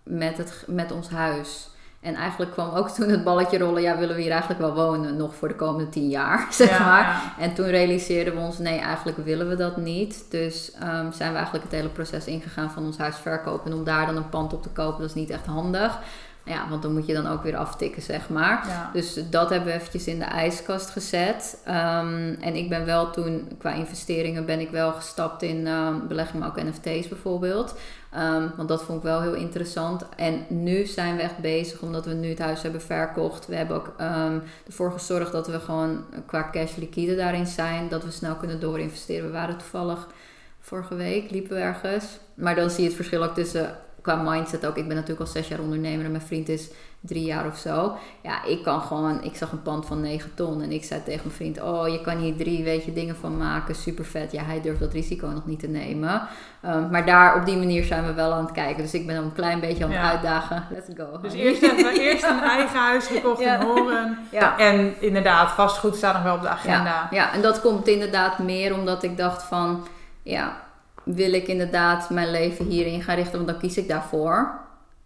met, het, met ons huis? En eigenlijk kwam ook toen het balletje rollen, ja, willen we hier eigenlijk wel wonen nog voor de komende tien jaar, *laughs* zeg maar. En toen realiseerden we ons, nee, eigenlijk willen we dat niet. Dus um, zijn we eigenlijk het hele proces ingegaan van ons huis verkopen. En om daar dan een pand op te kopen, dat is niet echt handig. Ja, want dan moet je dan ook weer aftikken, zeg maar. Dus dat hebben we eventjes in de ijskast gezet. Um, en ik ben wel toen, qua investeringen, ben ik wel gestapt in um, belegging, maar ook NFT's bijvoorbeeld. Um, want dat vond ik wel heel interessant. En nu zijn we echt bezig, omdat we nu het huis hebben verkocht. We hebben ook ervoor gezorgd dat we gewoon qua cash liquide daarin zijn. Dat we snel kunnen doorinvesteren. We waren toevallig vorige week, liepen we ergens. Maar dan zie je het verschil ook tussen qua mindset ook. Ik ben natuurlijk al zes jaar ondernemer en mijn vriend is drie jaar of zo. Ja, ik kan gewoon, ik zag een pand van 9 ton en ik zei tegen mijn vriend: Oh, je kan hier drie, weet je, dingen van maken. Super vet. Ja, hij durft dat risico nog niet te nemen. Um, maar daar op die manier zijn we wel aan het kijken. Dus ik ben dan een klein beetje aan het uitdagen. Let's go. Dus eerst, even, eerst een *laughs* eigen huis gekocht in Horen. Ja. En inderdaad, vastgoed staat nog wel op de agenda. Ja, ja, en dat komt inderdaad meer omdat ik dacht van, ja, wil ik inderdaad mijn leven hierin gaan richten, want dan kies ik daarvoor.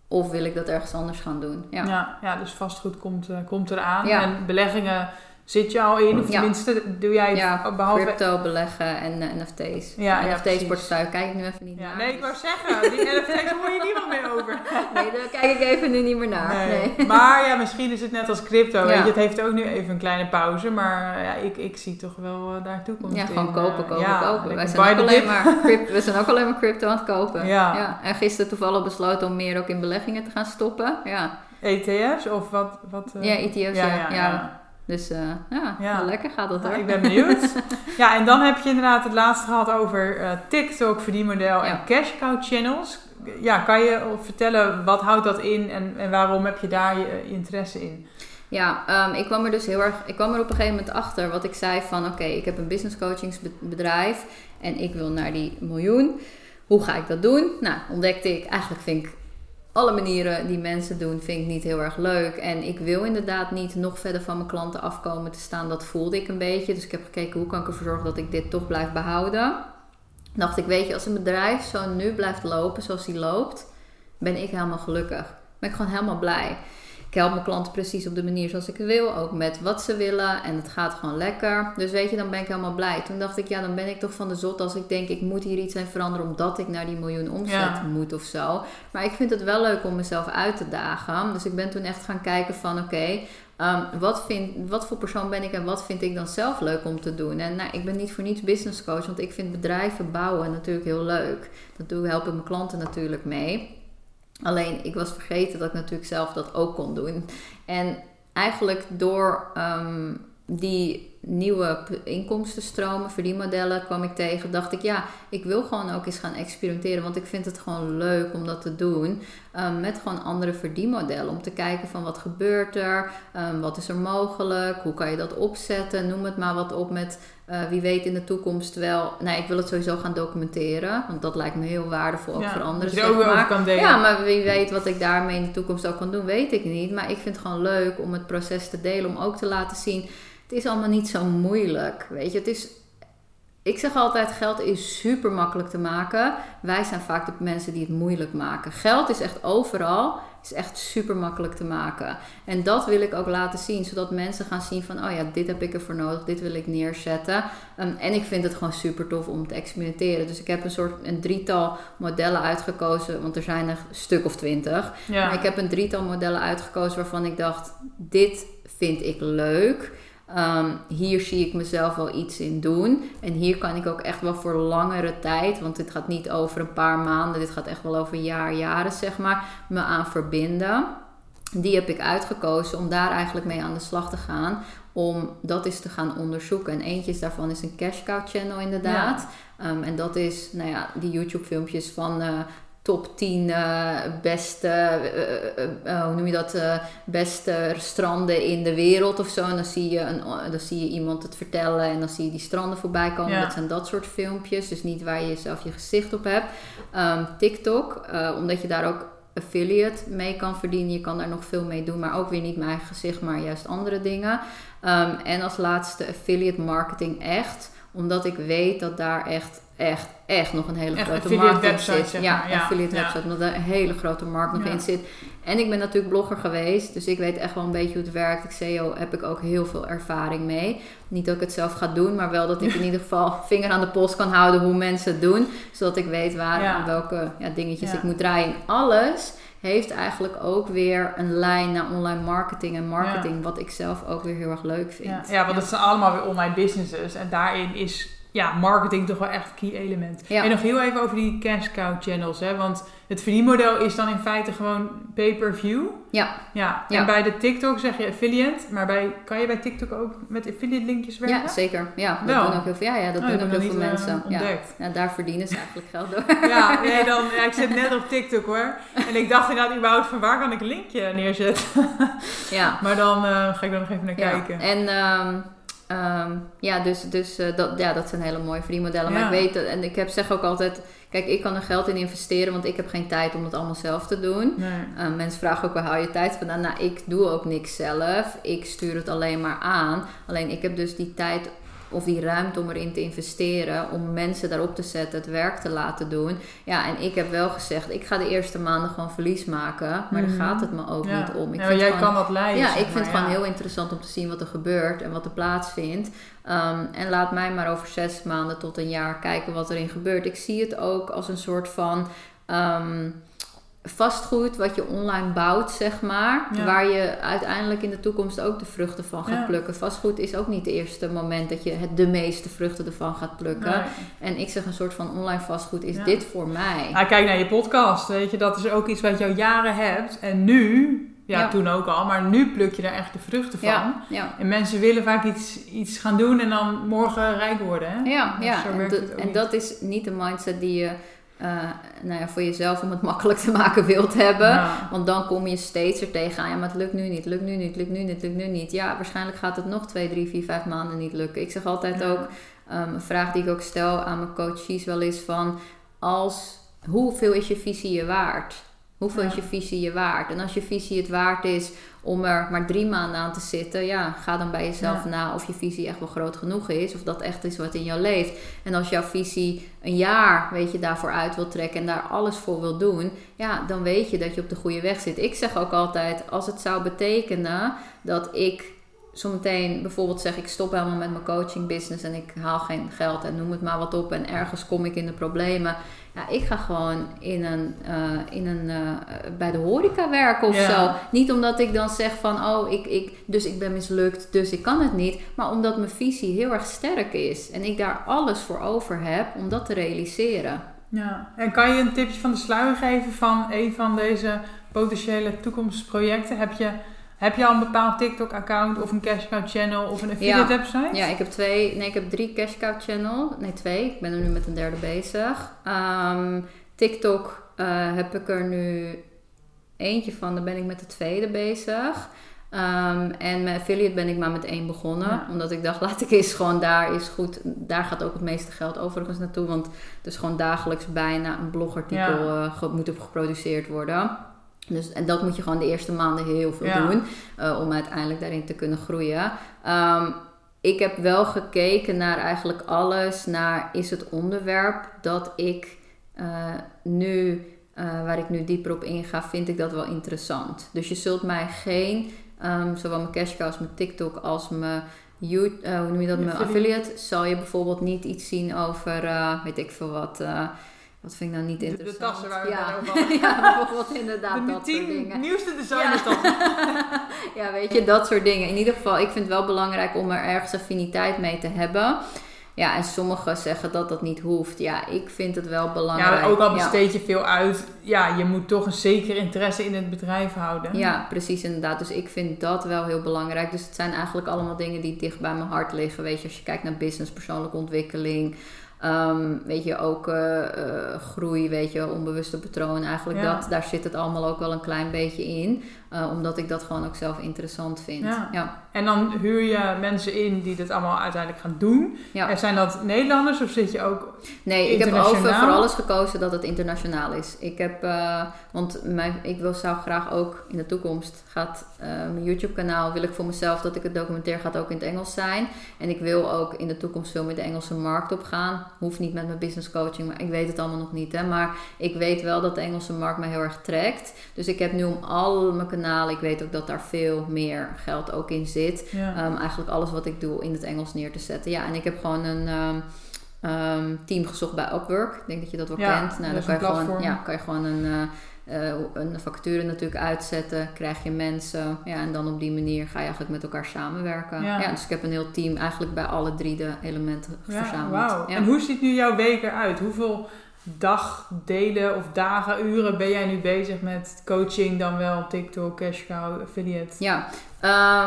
Of wil ik dat ergens anders gaan doen? Ja, ja, ja dus vastgoed komt, uh, komt eraan. En beleggingen Zit je al in? Of tenminste, doe jij ja, behalve... crypto beleggen en uh, NFT's. Ja, NFT's portefeuille kijk ik nu even niet naar. Nee, ik wou zeggen, die *laughs* NFT's hoor je niemand meer over. *laughs* nee, daar kijk ik even nu niet meer naar. Nee. *laughs* Maar ja, misschien is het net als crypto. Weet je, het heeft ook nu even een kleine pauze. Maar ja, ik, ik zie toch wel uh, daar toekomst Ja, gewoon kopen, kopen, kopen. Wij zijn, ook alleen maar crypto, we zijn ook alleen maar crypto aan het kopen. Ja. En gisteren toevallig besloten om meer ook in beleggingen te gaan stoppen. Ja. ETF's of wat? wat uh... Ja, ETF's, ja. Dus uh, ja, ja. lekker gaat dat hoor. ik ben benieuwd. *laughs* ja, en dan heb je inderdaad het laatste gehad over uh, TikTok, verdienmodel en cash cow channels. Ja, kan je vertellen wat houdt dat in en, en waarom heb je daar je interesse in? Ja, um, ik kwam er dus heel erg. Ik kwam er op een gegeven moment achter wat ik zei van oké, ik heb een business coachingsbedrijf en ik wil naar die miljoen. Hoe ga ik dat doen? Nou, ontdekte ik, eigenlijk vind ik alle manieren die mensen doen, vind ik niet heel erg leuk. En ik wil inderdaad niet nog verder van mijn klanten afkomen te staan. Dat voelde ik een beetje. Dus ik heb gekeken hoe kan ik ervoor zorgen dat ik dit toch blijf behouden. Dacht ik, weet je, als een bedrijf zo nu blijft lopen zoals die loopt, ben ik helemaal gelukkig. Ben ik gewoon helemaal blij ik help mijn klanten precies op de manier zoals ik wil. Ook met wat ze willen. En het gaat gewoon lekker. Dus weet je, dan ben ik helemaal blij. Toen dacht ik, ja, dan ben ik toch van de zot als ik denk, ik moet hier iets aan veranderen omdat ik naar die miljoen omzet moet of zo. Maar ik vind het wel leuk om mezelf uit te dagen. Dus ik ben toen echt gaan kijken van, oké, ehm, wat, vind, wat voor persoon ben ik en wat vind ik dan zelf leuk om te doen? En nou, ik ben niet voor niets business coach, want ik vind bedrijven bouwen natuurlijk heel leuk. Dat doe, help ik mijn klanten natuurlijk mee. Alleen ik was vergeten dat ik natuurlijk zelf dat ook kon doen. En eigenlijk door um, die nieuwe inkomstenstromen, verdienmodellen kwam ik tegen. Dacht ik, ja, ik wil gewoon ook eens gaan experimenteren. Want ik vind het gewoon leuk om dat te doen. Um, met gewoon andere verdienmodellen. Om te kijken van wat gebeurt er? Um, wat is er mogelijk? Hoe kan je dat opzetten? Noem het maar wat op met uh, wie weet in de toekomst wel. Nou, ik wil het sowieso gaan documenteren. Want dat lijkt me heel waardevol ook voor anderen. Ook maar. kan delen. Ja, maar wie weet wat ik daarmee in de toekomst ook kan doen, weet ik niet. Maar ik vind het gewoon leuk om het proces te delen. Om ook te laten zien is allemaal niet zo moeilijk. Weet je, het is. Ik zeg altijd: geld is super makkelijk te maken. Wij zijn vaak de mensen die het moeilijk maken. Geld is echt overal. Is echt super makkelijk te maken. En dat wil ik ook laten zien, zodat mensen gaan zien van, oh ja, dit heb ik ervoor nodig, dit wil ik neerzetten. Um, en ik vind het gewoon super tof om te experimenteren. Dus ik heb een soort een drietal modellen uitgekozen, want er zijn er een stuk of twintig. Ja. Maar ik heb een drietal modellen uitgekozen waarvan ik dacht, dit vind ik leuk. Ehm, hier zie ik mezelf wel iets in doen. En hier kan ik ook echt wel voor langere tijd, want dit gaat niet over een paar maanden, dit gaat echt wel over jaar, jaren zeg maar, me aan verbinden. Die heb ik uitgekozen om daar eigenlijk mee aan de slag te gaan. Om dat eens te gaan onderzoeken. En eentje daarvan is een cash cow channel inderdaad. Ehm, en dat is, nou ja, die YouTube filmpjes van uh, top 10 uh, eh, beste, uh, hoe noem je dat, beste stranden in de wereld of zo. En dan zie, je een, dan zie je iemand het vertellen en dan zie je die stranden voorbij komen. Dat zijn dat soort filmpjes, dus niet waar je zelf je gezicht op hebt. Um, TikTok, omdat je daar ook affiliate mee kan verdienen. Je kan daar nog veel mee doen, maar ook weer niet mijn eigen gezicht, maar juist andere dingen. Um, en als laatste affiliate marketing echt omdat ik weet dat daar echt echt, echt nog een hele Echt grote markt in zit. zeg ja, maar, ja, affiliate ja. website, omdat er een hele grote markt nog Ja. in zit. En ik ben natuurlijk blogger geweest, dus ik weet echt wel een beetje hoe het werkt. Ik SEO heb ik ook heel veel ervaring mee. Niet dat ik het zelf ga doen, maar wel dat ik in *laughs* ieder geval vinger aan de pols kan houden hoe mensen het doen. Zodat ik weet waar Ja. en welke ja, dingetjes ik moet draaien. En alles heeft eigenlijk ook weer een lijn naar online marketing en marketing. Wat ik zelf ook weer heel erg leuk vind. Ja, ja want het zijn allemaal weer online businesses. En daarin is ja, marketing toch wel echt een key element. Ja. En nog heel even over die cash cow channels. Hè? Want het verdienmodel is dan in feite gewoon pay-per-view. Ja, Ja. Ja. En bij de TikTok zeg je affiliate. Maar bij, kan je bij TikTok ook met affiliate linkjes werken? ja zeker. Ja, dat Wel. doen ook heel veel, ja, ja, dat Oh, doen ook heel veel niet, mensen. eh, ja. ja, daar verdienen ze eigenlijk geld door. *laughs* Ja, *laughs* nee, dan, ik zit net op TikTok hoor. En ik dacht inderdaad überhaupt van waar kan ik een linkje neerzetten. ja. *laughs* Maar dan eh, ga ik er nog even naar Ja, kijken. en ehm, ehm, ja, dus, dus eh, dat, ja, dat zijn hele mooie verdienmodellen. Maar Ja. ik weet, en ik heb, zeg ook altijd, kijk, ik kan er geld in investeren, want ik heb geen tijd om het allemaal zelf te doen. Nee. Eh, mensen vragen ook, waar haal je tijd vandaan? Nou, ik doe ook niks zelf. Ik stuur het alleen maar aan. Alleen ik heb dus die tijd of die ruimte om erin te investeren, om mensen daarop te zetten, het werk te laten doen. Ja, en ik heb wel gezegd, ik ga de eerste maanden gewoon verlies maken, maar Mhm. daar gaat het me ook Ja. niet om. Ik ja, vind jij gewoon- kan dat leiden. ja, ik vind maar, het gewoon ja. heel interessant om te zien wat er gebeurt en wat er plaatsvindt. Ehm, en laat mij maar over zes maanden tot een jaar kijken wat erin gebeurt. Ik zie het ook als een soort van ehm, vastgoed wat je online bouwt, zeg maar. Ja. Waar je uiteindelijk in de toekomst ook de vruchten van gaat Ja. plukken. Vastgoed is ook niet het eerste moment dat je het de meeste vruchten ervan gaat plukken. Nee. En ik zeg een soort van online vastgoed is Ja. dit voor mij. Nou, kijk naar je podcast, weet je, dat is ook iets wat je al jaren hebt. En nu, ja, toen ook al, maar nu pluk je daar echt de vruchten van. En mensen willen vaak iets, iets gaan doen en dan morgen rijk worden. Hè? Ja, Dus en, dat is niet de mindset die je eh, nou ja, voor jezelf om het *laughs* makkelijk te maken wilt hebben. Ja. Want dan kom je steeds er tegenaan. Ja, maar het lukt nu niet, lukt nu niet, lukt nu niet, lukt nu niet. Ja, waarschijnlijk gaat het nog twee, drie, vier, vijf maanden niet lukken. Ik zeg altijd Ja. ook, um, een vraag die ik ook stel aan mijn coaches wel is van... Als, hoeveel is je visie je waard? Hoeveel Ja. is je visie je waard? En als je visie het waard is om er maar drie maanden aan te zitten, ja, ga dan bij jezelf Ja. na of je visie echt wel groot genoeg is, of dat echt is wat in jou leeft. En als jouw visie een jaar, weet je, daarvoor uit wil trekken en daar alles voor wil doen, ja, dan weet je dat je op de goede weg zit. Ik zeg ook altijd, als het zou betekenen dat ik zometeen bijvoorbeeld zeg ik stop helemaal met mijn coaching business en ik haal geen geld en noem het maar wat op en ergens kom ik in de problemen. Ja, ik ga gewoon in een, eh, in een, eh, bij de horeca werken of Ja. zo. Niet omdat ik dan zeg van, oh, ik, ik, dus ik ben mislukt, dus ik kan het niet. Maar omdat mijn visie heel erg sterk is. En ik daar alles voor over heb om dat te realiseren. Ja. En kan je een tipje van de sluier geven van een van deze potentiële toekomstprojecten? Heb je, heb je al een bepaald TikTok-account of een cash cow channel of een affiliate website? Ja, ik heb twee, nee, ik heb drie cash cow channel. Nee, twee. Ik ben er nu met een derde bezig. Ehm, TikTok eh, heb ik er nu eentje van, daar ben ik met de tweede bezig. Ehm, en met affiliate ben ik maar met één begonnen. Ja. Omdat ik dacht, *laughs* laat ik eens gewoon daar is goed. Daar gaat ook het meeste geld overigens naartoe. Want het is gewoon dagelijks bijna een blogartikel Ja. eh, moet op geproduceerd worden. Dus, en dat moet je gewoon de eerste maanden heel veel Ja. doen. eh, om uiteindelijk daarin te kunnen groeien. Ehm, ik heb wel gekeken naar eigenlijk alles. Naar is het onderwerp dat ik eh, nu, eh, waar ik nu dieper op inga, vind ik dat wel interessant. Dus je zult mij geen, ehm, zowel mijn cash cows, mijn TikTok als mijn You, eh, hoe noem je dat, mijn affiliate. zal je bijvoorbeeld niet iets zien over, weet ik veel wat, wat vind ik nou niet De- de interessant? tassen waar we ja. over *laughs* ja, bijvoorbeeld inderdaad de dat soort dingen. nieuwste designers *laughs* dan. Ja, weet je, dat soort dingen. In ieder geval, ik vind het wel belangrijk om er ergens affiniteit mee te hebben. Ja, en sommigen zeggen dat dat niet hoeft. Ja, ik vind het wel belangrijk. Ja, ook al besteed je veel uit, ja, je moet toch een zeker interesse in het bedrijf houden. Ja, precies inderdaad. Dus ik vind dat wel heel belangrijk. Dus het zijn eigenlijk allemaal dingen die dicht bij mijn hart liggen. Weet je, als je kijkt naar business, persoonlijke ontwikkeling. Ehm, weet je, ook eh, eh, groei, weet je, onbewuste patroon. Eigenlijk Ja. dat, daar zit het allemaal ook wel een klein beetje in. Uh, omdat ik dat gewoon ook zelf interessant vind. Ja. ja. En dan huur je mensen in die dit allemaal uiteindelijk gaan doen. Ja. En zijn dat Nederlanders of zit je ook Nee, ik heb over voor alles gekozen dat het internationaal is. Ik heb, eh, want mijn, ik wil, zou graag ook in de toekomst gaat eh, mijn YouTube kanaal wil ik voor mezelf dat ik het documentaire gaat ook in het Engels zijn. En ik wil ook in de toekomst veel meer de Engelse markt op gaan. Hoeft niet met mijn business coaching, maar ik weet het allemaal nog niet. Hè? Maar ik weet wel dat de Engelse markt mij heel erg trekt. Dus ik heb nu om al mijn kanalen, ik weet ook dat daar veel meer geld ook in zit. Ja. Um, eigenlijk alles wat ik doe in het Engels neer te zetten. Ja, en ik heb gewoon een um, um, team gezocht bij Upwork. Ik denk dat je dat wel Ja, kent. Nou, dan kan je, gewoon, ja, kan je gewoon een, uh, uh, een vacature natuurlijk uitzetten. Krijg je mensen. Ja, en dan op die manier ga je eigenlijk met elkaar samenwerken. Ja. Ja. dus ik heb een heel team eigenlijk bij alle drie de elementen verzameld. wauw. Ja. En hoe ziet nu jouw week eruit? Hoeveel dagdelen of dagen, uren ben jij nu bezig met coaching, dan wel TikTok, cashcow, affiliate? Ja,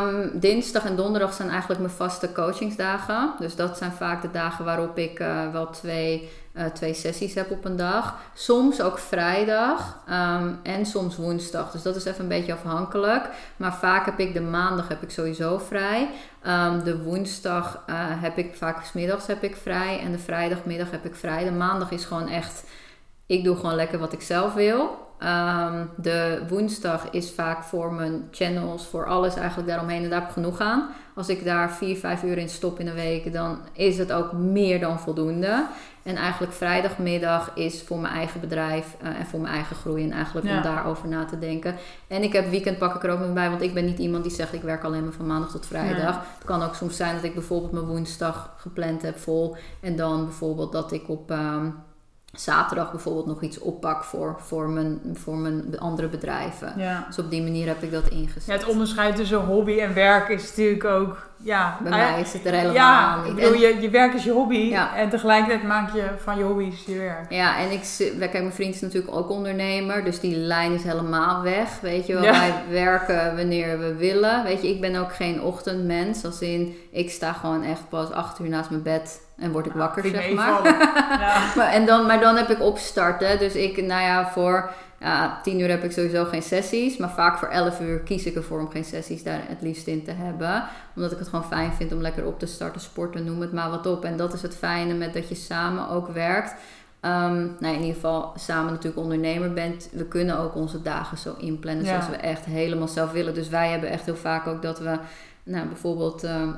um, dinsdag en donderdag zijn eigenlijk mijn vaste coachingsdagen. Dus dat zijn vaak de dagen waarop ik uh, wel twee, uh, twee sessies heb op een dag. Soms ook vrijdag um, en soms woensdag. Dus dat is even een beetje afhankelijk. Maar vaak heb ik de maandag heb ik sowieso vrij. Um, de woensdag uh, heb ik vaak smiddags heb ik vrij. En de vrijdagmiddag heb ik vrij. De maandag is gewoon echt... Ik doe gewoon lekker wat ik zelf wil. Um, de woensdag is vaak voor mijn channels, voor alles eigenlijk daaromheen. En daar heb ik genoeg aan. Als ik daar 4, 5 uur in stop in een week, dan is het ook meer dan voldoende. En eigenlijk vrijdagmiddag is voor mijn eigen bedrijf uh, en voor mijn eigen groei. En eigenlijk Ja. om daarover na te denken. En ik heb weekend pak ik er ook nog bij. Want ik ben niet iemand die zegt ik werk alleen maar van maandag tot vrijdag. Het kan ook soms zijn dat ik bijvoorbeeld mijn woensdag gepland heb vol. En dan bijvoorbeeld dat ik op... Um, zaterdag bijvoorbeeld nog iets oppak voor, voor, mijn, voor mijn andere bedrijven. Ja. Dus op die manier heb ik dat ingezet. Ja, het onderscheid tussen hobby en werk is natuurlijk ook... Ja, Bij mij is het er helemaal Ja, ik bedoel, En- je, je werk is je hobby Ja. en tegelijkertijd maak je van je hobby's je werk. Ja, en ik, kijk, mijn vriend is natuurlijk ook ondernemer, dus die lijn is helemaal weg. Weet je wel, wij werken wanneer we willen. Weet je, ik ben ook geen ochtendmens, als in, ik sta gewoon echt pas acht uur naast mijn bed en word ik wakker, Vind ik zeg maar. *laughs* ja. Maar, en dan, maar dan heb ik opstarten. Dus ik, nou ja, voor ja, 10 uur heb ik sowieso geen sessies. Maar vaak voor 11 uur kies ik ervoor om geen sessies daar het liefst in te hebben. Omdat ik het gewoon fijn vind om lekker op te starten, sporten, noem het maar wat op. En dat is het fijne met dat je samen ook werkt. Ehm, nou, in ieder geval samen natuurlijk ondernemer bent. We kunnen ook onze dagen zo inplannen Ja. zoals we echt helemaal zelf willen. Dus wij hebben echt heel vaak ook dat we, nou bijvoorbeeld... ehm,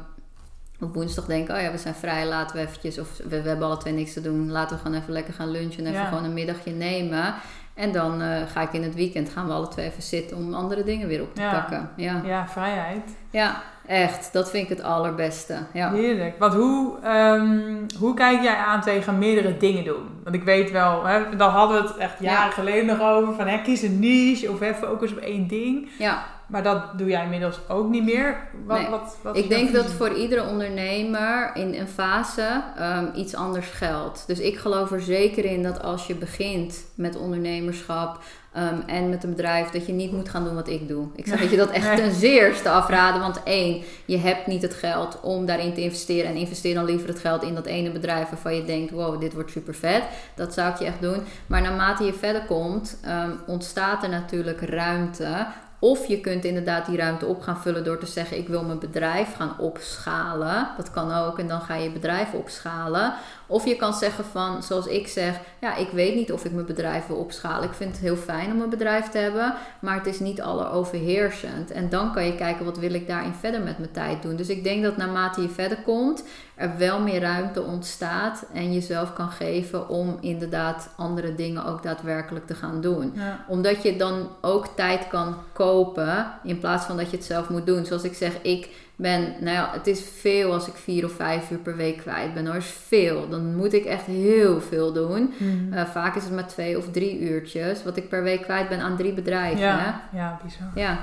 op woensdag denken, oh ja, we zijn vrij, laten we eventjes, of we, we hebben alle twee niks te doen, laten we gewoon even lekker gaan lunchen en even Ja. gewoon een middagje nemen. En dan eh, ga ik in het weekend, gaan we alle twee even zitten om andere dingen weer op te Ja. pakken. Ja. ja, vrijheid. ja, echt. Dat vind ik het allerbeste. Ja. Heerlijk. Want hoe, ehm, hoe kijk jij aan tegen meerdere dingen doen? Want ik weet wel, hè, dan hadden we het echt jaren Ja. geleden nog over van hè, kies een niche of hè, focus op één ding. ja. Maar dat doe jij inmiddels ook niet meer. Wat, Nee. wat, wat Ik denk dat voor iedere ondernemer in een fase ehm, iets anders geldt. Dus ik geloof er zeker in dat als je begint met ondernemerschap ehm, en met een bedrijf, dat je niet moet gaan doen wat ik doe. Ik zeg dat je dat echt ten zeerste afraden. Want één, je hebt niet het geld om daarin te investeren. En investeer dan liever het geld in dat ene bedrijf waarvan je denkt, wow, dit wordt super vet. Dat zou ik je echt doen. Maar naarmate je verder komt, ehm, ontstaat er natuurlijk ruimte of je kunt inderdaad die ruimte op gaan vullen door te zeggen: Ik wil mijn bedrijf gaan opschalen. Dat kan ook. En dan ga je je bedrijf opschalen. Of je kan zeggen van, zoals ik zeg, ja, ik weet niet of ik mijn bedrijf wil opschalen. Ik vind het heel fijn om een bedrijf te hebben, maar het is niet alleroverheersend. En dan kan je kijken, wat wil ik daarin verder met mijn tijd doen. Dus ik denk dat naarmate je verder komt, er wel meer ruimte ontstaat en jezelf kan geven om inderdaad andere dingen ook daadwerkelijk te gaan doen Ja. omdat je dan ook tijd kan kopen in plaats van dat je het zelf moet doen. Zoals ik zeg, ik ben, nou ja, het is veel als ik vier of vijf uur per week kwijt ben. hoor, is veel. Dan moet ik echt heel veel doen. Mhm. Eh, vaak is het maar twee of drie uurtjes wat ik per week kwijt ben aan drie bedrijven. hè? ja, ja, bizar. Ja,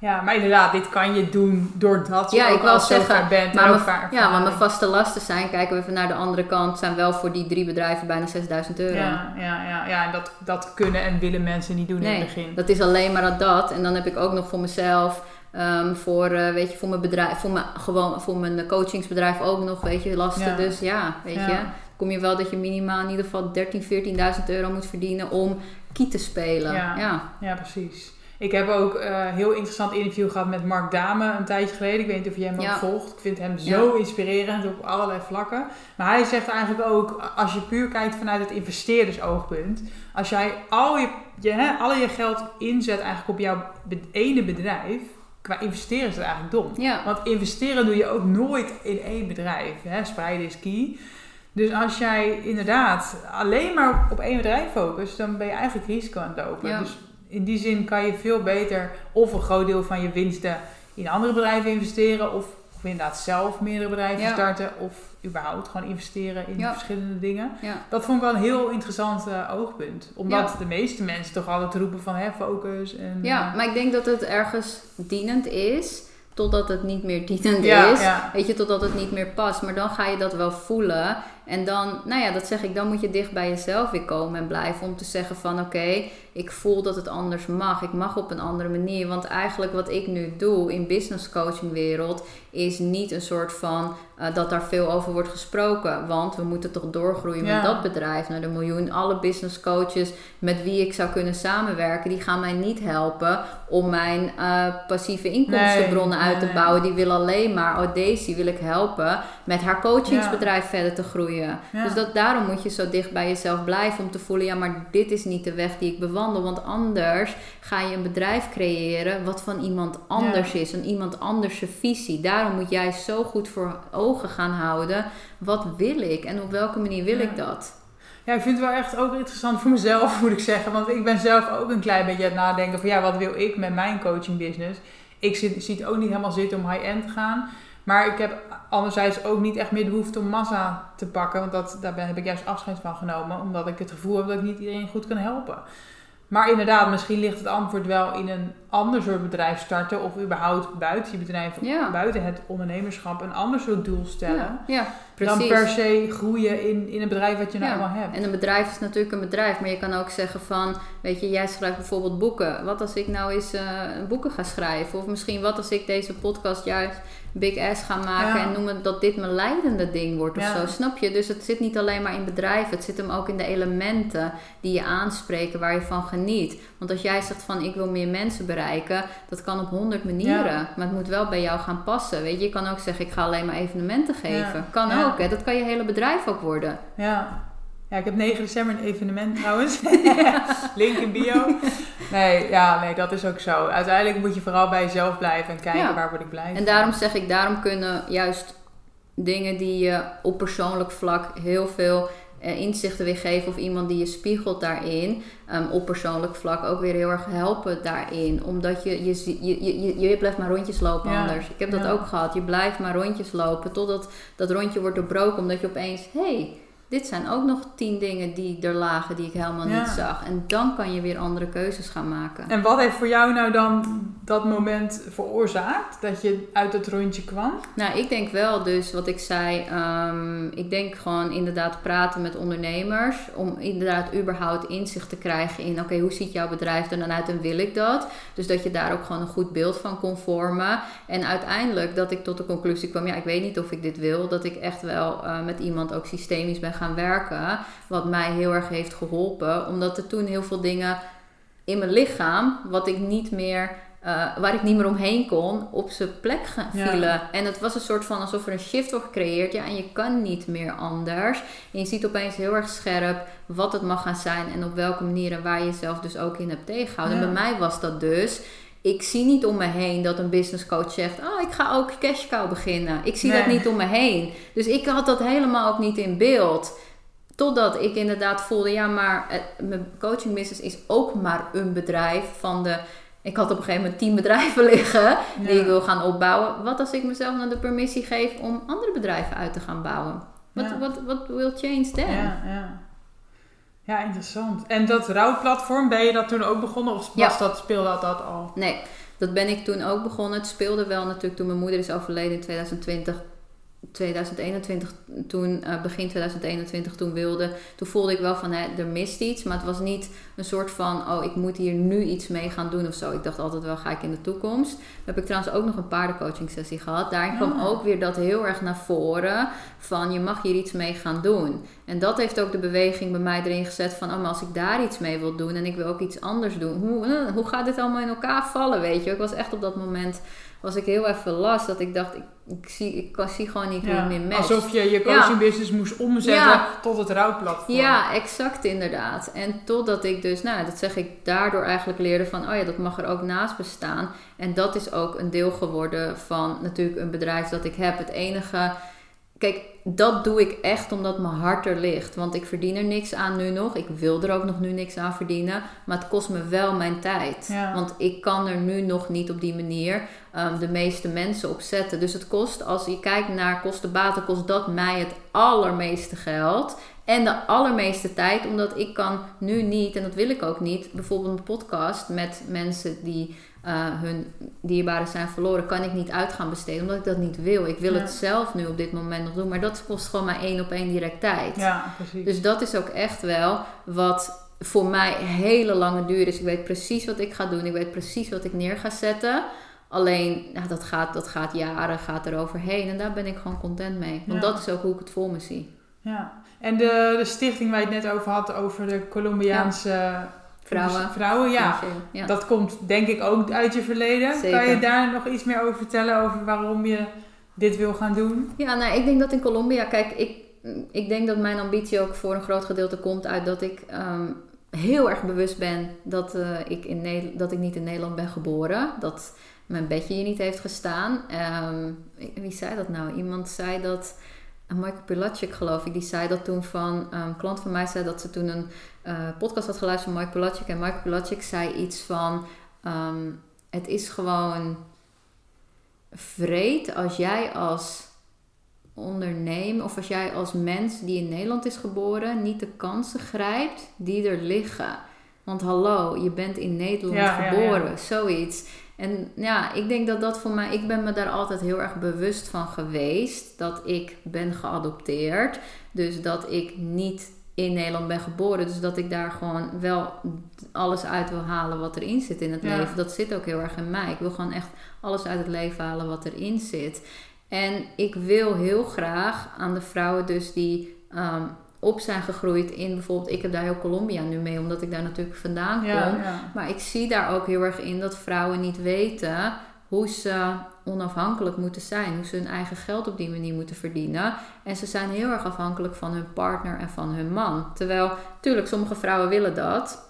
Ja, maar inderdaad, dit kan je doen doordat je Ja, ook ik al zo ver bent. maar mijn, ja, maar mijn vaste lasten zijn, kijken we even naar de andere kant, zijn wel voor die drie bedrijven bijna 6000 euro. Ja, ja, ja, ja en dat, dat kunnen en willen mensen niet doen in het begin. dat is alleen maar dat. En dan heb ik ook nog voor mezelf, ehm, voor, eh, weet je, voor mijn bedrijf, voor mijn, gewoon, voor mijn coachingsbedrijf ook nog, weet je, lasten. Ja. Dus ja, weet Ja. je, kom je wel dat je minimaal in ieder geval 13.000, 14.000 euro moet verdienen om key te spelen. Ja. Ja. Ja, precies. Ik heb ook een uh, heel interessant interview gehad met Mark Dame een tijdje geleden. Ik weet niet of je hem ook volgt. Ik vind hem zo inspirerend op allerlei vlakken. Maar hij zegt eigenlijk ook, als je puur kijkt vanuit het investeerdersoogpunt. Als jij al je, je, hè, al je geld inzet eigenlijk op jouw ene bedrijf. Qua investeren is het eigenlijk dom. Want investeren doe je ook nooit in één bedrijf. Hè? Spreiden is key. Dus als jij inderdaad alleen maar op één bedrijf focust, dan ben je eigenlijk risico aan het lopen. Dus in die zin kan je veel beter of een groot deel van je winsten in andere bedrijven investeren, of, of inderdaad zelf meerdere bedrijven starten, of überhaupt gewoon investeren in verschillende dingen. Dat vond ik wel een heel interessant uh, oogpunt. Omdat de meeste mensen toch altijd roepen van hè, focus. En, ja, maar ik denk dat het ergens dienend is totdat het niet meer dienend is. Weet je, totdat het niet meer past. Maar dan ga je dat wel voelen. En dan, nou ja, dat zeg ik, dan moet je dicht bij jezelf weer komen en blijven om te zeggen van oké, ik voel dat het anders mag. Ik mag op een andere manier. Want eigenlijk wat ik nu doe in business coaching wereld is niet een soort van uh, dat daar veel over wordt gesproken. Want we moeten toch doorgroeien met dat bedrijf naar de miljoen. Alle business coaches met wie ik zou kunnen samenwerken, die gaan mij niet helpen om mijn uh, passieve inkomstenbronnen uit te bouwen. Die willen alleen maar, oh Daisy wil ik helpen met haar coachingsbedrijf verder te groeien. Dus dat, daarom moet je zo dicht bij jezelf blijven om te voelen, ja maar dit is niet de weg die ik bewandel. Want anders ga je een bedrijf creëren wat van iemand anders is. Een iemand anders visie. Daarom moet jij zo goed voor ogen gaan houden. Wat wil ik en op welke manier wil ik dat? Ja, ik vind het wel echt ook interessant voor mezelf, *laughs* moet ik zeggen. Want ik ben zelf ook een klein beetje aan het nadenken van ja, wat wil ik met mijn coaching business? Ik zie, zie het ook niet helemaal zitten om high-end te gaan. Maar ik heb anderzijds ook niet echt meer de behoefte om massa te pakken. Want dat, daar heb ik juist afscheid van genomen. Omdat ik het gevoel heb dat ik niet iedereen goed kan helpen. Maar inderdaad, misschien ligt het antwoord wel in een ander soort bedrijf starten. Of überhaupt buiten je bedrijf, buiten het ondernemerschap, een ander soort doel stellen. Ja, precies. Dan per se groeien in, in een bedrijf wat je nou allemaal hebt. En een bedrijf is natuurlijk een bedrijf. Maar je kan ook zeggen van, weet je, jij schrijft bijvoorbeeld boeken. Wat als ik nou eens uh, boeken ga schrijven? Of misschien wat als ik deze podcast juist big ass gaan maken en noemen dat dit mijn leidende ding wordt of zo. Snap je? Dus het zit niet alleen maar in bedrijven, het zit hem ook in de elementen die je aanspreken, waar je van geniet. Want als jij zegt van ik wil meer mensen bereiken, dat kan op honderd manieren. Maar het moet wel bij jou gaan passen. Weet je, je kan ook zeggen ik ga alleen maar evenementen geven. Kan ook, hè? Dat kan je hele bedrijf ook worden. Ja. Ja, ik heb 9 december een evenement *laughs* trouwens. Link in bio. Nee, ja, nee, dat is ook zo. Uiteindelijk moet je vooral bij jezelf blijven en kijken waar word ik blij En daarom zeg ik, daarom kunnen juist dingen die je op persoonlijk vlak heel veel uh, inzichten weer geven of iemand die je spiegelt daarin, um, op persoonlijk vlak ook weer heel erg helpen daarin. Omdat je, je, je, je, je blijft maar rondjes lopen anders. Ik heb dat ook gehad. Je blijft maar rondjes lopen totdat dat rondje wordt doorbroken, omdat je opeens, hé, hey, dit zijn ook nog tien dingen die er lagen die ik helemaal niet zag. En dan kan je weer andere keuzes gaan maken. En wat heeft voor jou nou dan dat moment veroorzaakt dat je uit het rondje kwam? Nou, ik denk wel dus wat ik zei. Ehm, ik denk gewoon inderdaad praten met ondernemers. Om inderdaad überhaupt inzicht te krijgen in... oké, hoe ziet jouw bedrijf er dan uit en wil ik dat? Dus dat je daar ook gewoon een goed beeld van kon vormen. En uiteindelijk dat ik tot de conclusie kwam... ja, ik weet niet of ik dit wil. Dat ik echt wel uh, met iemand ook systemisch ben gaan werken. Wat mij heel erg heeft geholpen. Omdat er toen heel veel dingen in mijn lichaam, wat ik niet meer, uh, waar ik niet meer omheen kon, op zijn plek vielen. En het was een soort van alsof er een shift wordt gecreëerd. Ja, en je kan niet meer anders. En je ziet opeens heel erg scherp wat het mag gaan zijn en op welke manieren waar je jezelf dus ook in hebt tegengehouden. En bij mij was dat dus ik zie niet om me heen dat een business coach zegt: Oh, ik ga ook cash cow beginnen. Ik zie dat niet om me heen. Dus ik had dat helemaal ook niet in beeld. Totdat ik inderdaad voelde: ja, maar mijn coaching business is ook maar een bedrijf van de. Ik had op een gegeven moment tien *laughs* bedrijven liggen die ik wil gaan opbouwen. Wat als ik mezelf nou de permissie geef om andere bedrijven uit te gaan bouwen? Wat, wat, wat will change then? Ja, ja. Ja, interessant. En dat rouwplatform, ben je dat toen ook begonnen of was dat, speelde dat, dat al? Nee, dat ben ik toen ook begonnen. Het speelde wel natuurlijk toen mijn moeder is overleden in 2020. 2021, toen, uh, begin 2021, toen wilde, toen voelde ik wel van hè, er mist iets. Maar het was niet een soort van, oh, ik moet hier nu iets mee gaan doen of zo. Ik dacht altijd wel, ga ik in de toekomst. Dan heb ik trouwens ook nog een paardencoaching sessie gehad. Daarin kwam ook weer dat heel erg naar voren van, je mag hier iets mee gaan doen. En dat heeft ook de beweging bij mij erin gezet van, oh, maar als ik daar iets mee wil doen en ik wil ook iets anders doen, hoe, eh, hoe gaat dit allemaal in elkaar vallen, weet je? Ik was echt op dat moment was ik heel even last. Dat ik dacht, ik, ik zie, ik zie gewoon niet hoe het meer matcht. Alsof je je coaching business moest omzetten tot het rouwplatform. Ja, exact inderdaad. En totdat ik dus, nou dat zeg ik, daardoor eigenlijk leerde van... oh ja, dat mag er ook naast bestaan. En dat is ook een deel geworden van natuurlijk een bedrijf dat ik heb. Het enige... Kijk, dat doe ik echt omdat mijn hart er ligt. Want ik verdien er niks aan nu nog. Ik wil er ook nog nu niks aan verdienen. Maar het kost me wel mijn tijd. Want ik kan er nu nog niet op die manier um, de meeste mensen op zetten. Dus het kost, als je kijkt naar kosten-baten, kost dat mij het allermeeste geld. En de allermeeste tijd, omdat ik kan nu niet, en dat wil ik ook niet, bijvoorbeeld een podcast met mensen die uh, hun dierbaren zijn verloren, kan ik niet uit gaan besteden, omdat ik dat niet wil. Ik wil het zelf nu op dit moment nog doen, maar dat kost gewoon maar één op één direct tijd. Ja, precies. Dus dat is ook echt wel wat voor mij hele lange duur is. Ik weet precies wat ik ga doen, ik weet precies wat ik neer ga zetten. Alleen, nou, dat, gaat, dat gaat jaren, gaat er overheen. En daar ben ik gewoon content mee. Want dat is ook hoe ik het voor me zie. Ja. En de, de stichting waar je het net over had, over de Colombiaanse vrouwen. vrouwen ja. ja. Dat komt denk ik ook uit je verleden. Kan je daar nog iets meer over vertellen, over waarom je dit wil gaan doen? Ja, nou, ik denk dat in Colombia, kijk, ik, ik denk dat mijn ambitie ook voor een groot gedeelte komt uit dat ik ehm, heel erg bewust ben dat, uh, ik in dat ik niet in Nederland ben geboren. Dat mijn bedje hier niet heeft gestaan. Ehm, wie zei dat nou? Iemand zei dat. Michael Pilatschik geloof ik, die zei dat toen van. Ehm, een klant van mij zei dat ze toen een uh, podcast had geluisterd van Mike Pilatschik. En Mike Pilatschik zei iets van. Ehm, het is gewoon vreed als jij als ondernemer of als jij als mens die in Nederland is geboren niet de kansen grijpt die er liggen. Want hallo, je bent in Nederland geboren, zoiets. En ja, ik denk dat dat voor mij, ik ben me daar altijd heel erg bewust van geweest. Dat ik ben geadopteerd. Dus dat ik niet in Nederland ben geboren. Dus dat ik daar gewoon wel alles uit wil halen wat erin zit in het leven. Dat zit ook heel erg in mij. Ik wil gewoon echt alles uit het leven halen wat erin zit. En ik wil heel graag aan de vrouwen dus die ehm, op zijn gegroeid in bijvoorbeeld, ik heb daar heel Colombia nu mee, omdat ik daar natuurlijk vandaan kom. Maar ik zie daar ook heel erg in dat vrouwen niet weten hoe ze onafhankelijk moeten zijn, hoe ze hun eigen geld op die manier moeten verdienen. En ze zijn heel erg afhankelijk van hun partner en van hun man. Terwijl, tuurlijk, sommige vrouwen willen dat,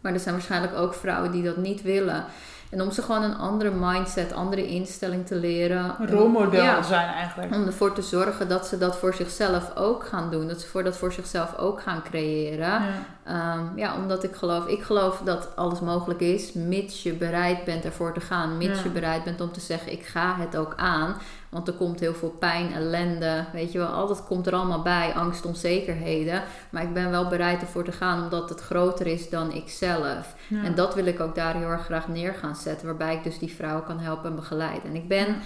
maar er zijn waarschijnlijk ook vrouwen die dat niet willen. En om ze gewoon een andere mindset, andere instelling te leren. Een rolmodel zijn eigenlijk. Om ervoor te zorgen dat ze dat voor zichzelf ook gaan doen. Dat ze voor dat voor zichzelf ook gaan creëren. Ja. Ehm, ja, omdat ik geloof, ik geloof dat alles mogelijk is, mits je bereid bent ervoor te gaan. Mits je bereid bent om te zeggen, ik ga het ook aan. Want er komt heel veel pijn, ellende, weet je wel. Altijd komt er allemaal bij, angst, onzekerheden. Maar ik ben wel bereid ervoor te gaan, omdat het groter is dan ikzelf. En dat wil ik ook daar heel erg graag neer gaan zetten. Waarbij ik dus die vrouwen kan helpen en begeleiden. En ik ben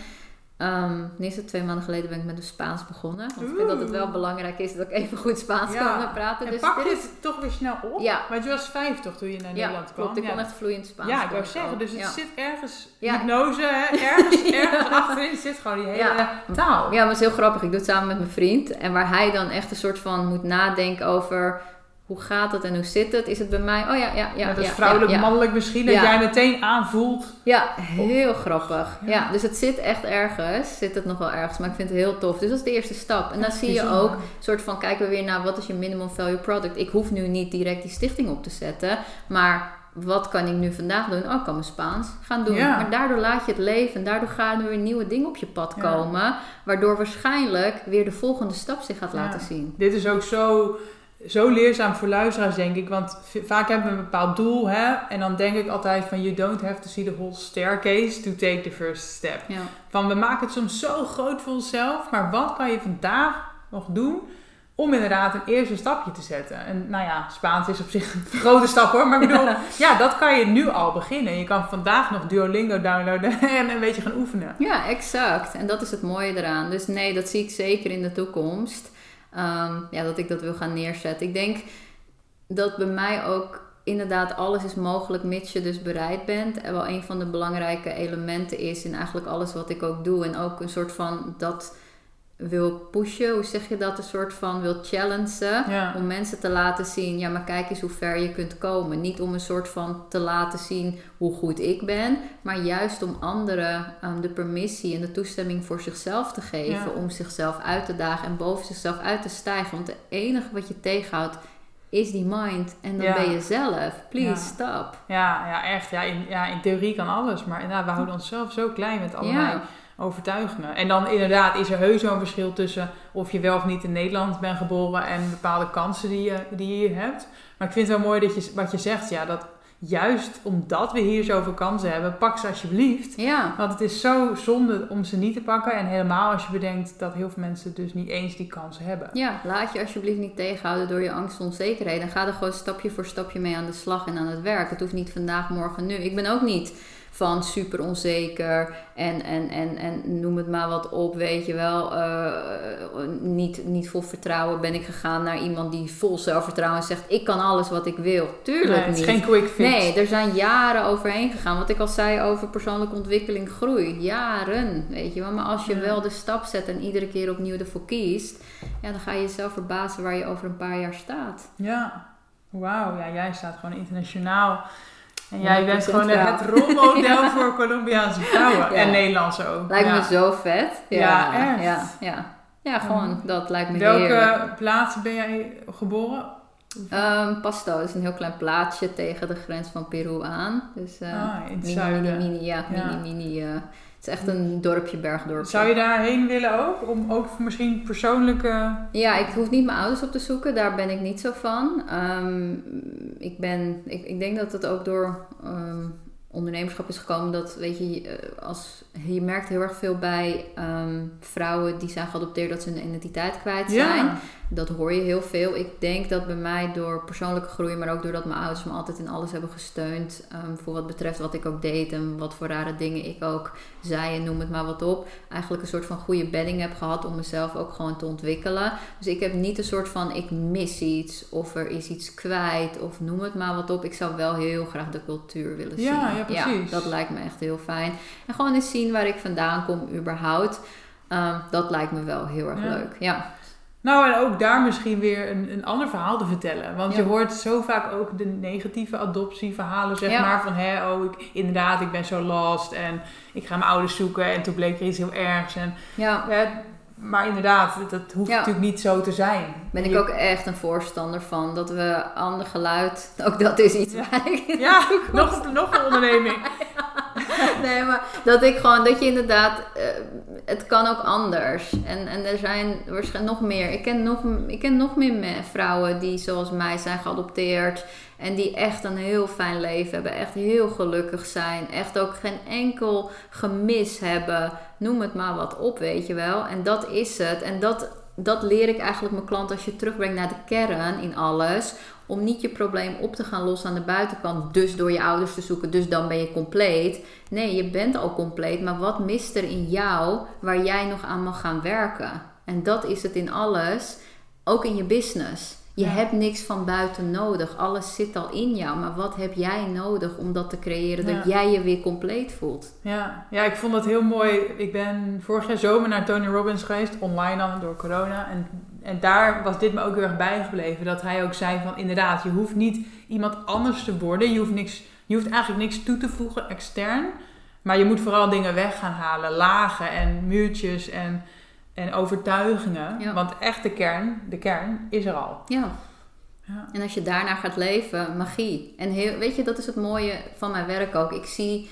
Um, is het twee maanden geleden ben ik met de Spaans begonnen. Want ik vind dat het wel belangrijk is dat ik even goed Spaans kan praten. En dus pak je het toch weer snel op? Ja. Want je was vijf toch toen je naar Nederland kwam? Klopt, ik kon echt vloeiend Spaans. Ja, ik wou zeggen. Dus het zit ergens, hypnose, hè? *laughs* ergens, ergens achterin zit gewoon die hele taal. Ja, maar het is heel grappig. Ik doe het samen met mijn vriend. En waar hij dan echt een soort van moet nadenken over hoe gaat het en hoe zit het? Is het bij mij? Oh ja, ja, ja. dat is ja, vrouwelijk, ja, mannelijk misschien, dat jij meteen aanvoelt. Ja, heel grappig. Ja. dus het zit echt ergens, zit het nog wel ergens, maar ik vind het heel tof. Dus dat is de eerste stap. En dan zie je ook, soort van, kijken we weer naar wat is je minimum value product. Ik hoef nu niet direct die stichting op te zetten, maar wat kan ik nu vandaag doen? Oh, ik kan mijn Spaans gaan doen. Maar daardoor laat je het leven en daardoor gaan er weer nieuwe dingen op je pad komen, waardoor waarschijnlijk weer de volgende stap zich gaat laten zien. Dit is ook zo zo leerzaam voor luisteraars, denk ik. Want vaak hebben we een bepaald doel, hè. En dan denk ik altijd van... You don't have to see the whole staircase to take the first step. Van, we maken het soms zo groot voor onszelf. Maar wat kan je vandaag nog doen... Om inderdaad een eerste stapje te zetten. En nou ja, Spaans is op zich een *laughs* grote stap hoor. Maar ik bedoel, ja, dat kan je nu al beginnen. Je kan vandaag nog Duolingo downloaden *laughs* en een beetje gaan oefenen. Ja, exact. En dat is het mooie eraan. Dus nee, dat zie ik zeker in de toekomst. Ehm, ja, dat ik dat wil gaan neerzetten. Ik denk dat bij mij ook inderdaad alles is mogelijk mits je dus bereid bent. En wel een van de belangrijke elementen is in eigenlijk alles wat ik ook doe. En ook een soort van dat wil pushen, hoe zeg je dat? Een soort van wil challengen. Om mensen te laten zien, ja, maar kijk eens hoe ver je kunt komen. Niet om een soort van te laten zien hoe goed ik ben, maar juist om anderen um, de permissie en de toestemming voor zichzelf te geven. Om zichzelf uit te dagen en boven zichzelf uit te stijgen. Want het enige wat je tegenhoudt is die mind. En dan ben je zelf. Please stop. Ja, ja echt. Ja in, ja, in theorie kan alles. Maar inderdaad, we houden onszelf zo klein met overtuigingen. En dan inderdaad is er heus zo'n verschil tussen of je wel of niet in Nederland bent geboren en bepaalde kansen die je, die je hier hebt. Maar ik vind het wel mooi dat je, wat je zegt, ja, dat juist omdat we hier zoveel kansen hebben, pak ze alsjeblieft. Ja. Want het is zo zonde om ze niet te pakken. En helemaal als je bedenkt dat heel veel mensen dus niet eens die kansen hebben. Ja, laat je alsjeblieft niet tegenhouden door je angst en onzekerheden. ga er gewoon stapje voor stapje mee aan de slag en aan het werk. Het hoeft niet vandaag, morgen, nu. Ik ben ook niet van super onzeker en, en, en, en noem het maar wat op, weet je wel. Uh, niet, niet vol vertrouwen ben ik gegaan naar iemand die vol zelfvertrouwen zegt: Ik kan alles wat ik wil. Tuurlijk nee, het is geen quick fix. Nee, er zijn jaren overheen gegaan. Wat ik al zei over persoonlijke ontwikkeling, groei. Jaren, weet je wel. Maar als je wel de stap zet en iedere keer opnieuw ervoor kiest, ja, dan ga je jezelf verbazen waar je over een paar jaar staat. Ja, wauw. Ja, jij staat gewoon internationaal en jij bent gewoon het rolmodel *laughs* voor Colombiaanse vrouwen. En Nederlandse ook. Lijkt me zo vet. Ja, echt. Ja, ja. ja gewoon dat lijkt me Welke Welke plaats ben jij geboren? Um, Pasto is een heel klein plaatsje tegen de grens van Peru aan. Dus uh, ah, in het mini, zuiden. Mini, mini, ja, mini, mini. Uh, het is echt een dorpje, bergdorpje. Zou je daarheen willen ook? Om ook misschien persoonlijke... Ja, ik hoef niet mijn ouders op te zoeken. Daar ben ik niet zo van. Um, ik, ben, ik, ik denk dat het ook door um, ondernemerschap is gekomen. Dat, weet je, eh, als, je merkt heel erg veel bij um, vrouwen die zijn geadopteerd dat ze hun identiteit kwijt zijn. Ja. Dat hoor je heel veel. Ik denk dat bij mij door persoonlijke groei, maar ook doordat mijn ouders me altijd in alles hebben gesteund. Voor wat betreft wat ik ook deed en wat voor rare dingen ik ook zei en noem het maar wat op. Eigenlijk een soort van goede bedding heb gehad om mezelf ook gewoon te ontwikkelen. Dus ik heb niet een soort van ik mis iets of er is iets kwijt of noem het maar wat op. Ik zou wel heel graag de cultuur willen zien. Ja, ja precies. Ja, dat lijkt me echt heel fijn. En gewoon eens zien waar ik vandaan kom überhaupt. Um, dat lijkt me wel heel erg Ja. leuk. Ja. Nou, en ook daar misschien weer een, een ander verhaal te vertellen. Want Ja. je hoort zo vaak ook de negatieve adoptieverhalen, zeg Ja. maar. Van, hè, oh, ik, inderdaad, ik ben zo lost en ik ga mijn ouders zoeken en toen bleek er iets heel ergs. En, ja. hè, maar inderdaad, dat, dat hoeft Ja. natuurlijk niet zo te zijn. Ben ik ook echt een voorstander van. Dat we ander geluid, ook dat is iets waar ik Ja, nog, nog een onderneming. *laughs* *laughs* Nee, maar dat ik gewoon, dat je inderdaad, eh, het kan ook anders. En, en er zijn waarschijnlijk nog meer. Ik ken nog, ik ken nog meer me- vrouwen die zoals mij zijn geadopteerd. En die echt een heel fijn leven hebben. Echt heel gelukkig zijn. Echt ook geen enkel gemis hebben. Noem het maar wat op, weet je wel. En dat is het. En dat, dat leer ik eigenlijk mijn klant als je terugbrengt naar de kern in alles. Om niet je probleem op te gaan lossen aan de buitenkant. Dus door je ouders te zoeken. Dus dan ben je compleet. Nee, je bent al compleet. Maar wat mist er in jou waar jij nog aan mag gaan werken? En dat is het in alles. Ook in je business. Je hebt niks van buiten nodig. Alles zit al in jou. Maar wat heb jij nodig om dat te creëren? Dat jij je weer compleet voelt. Ja, ja, ik vond dat heel mooi. Ik ben vorig jaar zomer naar Tony Robbins geweest, online dan door corona. En, en daar was dit me ook heel erg bijgebleven. Dat hij ook zei van inderdaad, je hoeft niet iemand anders te worden. Je hoeft, niks, je hoeft eigenlijk niks toe te voegen extern. Maar je moet vooral dingen weg gaan halen. Lagen en muurtjes en, en overtuigingen. Ja. Want echt de kern, de kern is er al. Ja. Ja. En als je daarna gaat leven, magie. En heel, weet je, dat is het mooie van mijn werk ook. Ik zie,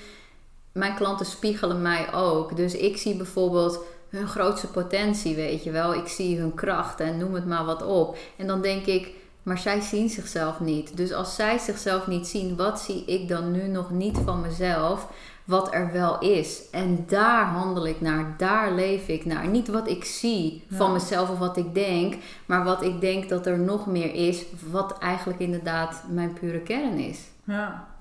mijn klanten spiegelen mij ook. Dus ik zie bijvoorbeeld hun grootste potentie, weet je wel. Ik zie hun kracht en noem het maar wat op. En dan denk ik, maar zij zien zichzelf niet. Dus als zij zichzelf niet zien, wat zie ik dan nu nog niet van mezelf? Wat er wel is. En daar handel ik naar, daar leef ik naar. Niet wat ik zie van mezelf of wat ik denk, maar wat ik denk dat er nog meer is, wat eigenlijk inderdaad mijn pure kern is. Ja.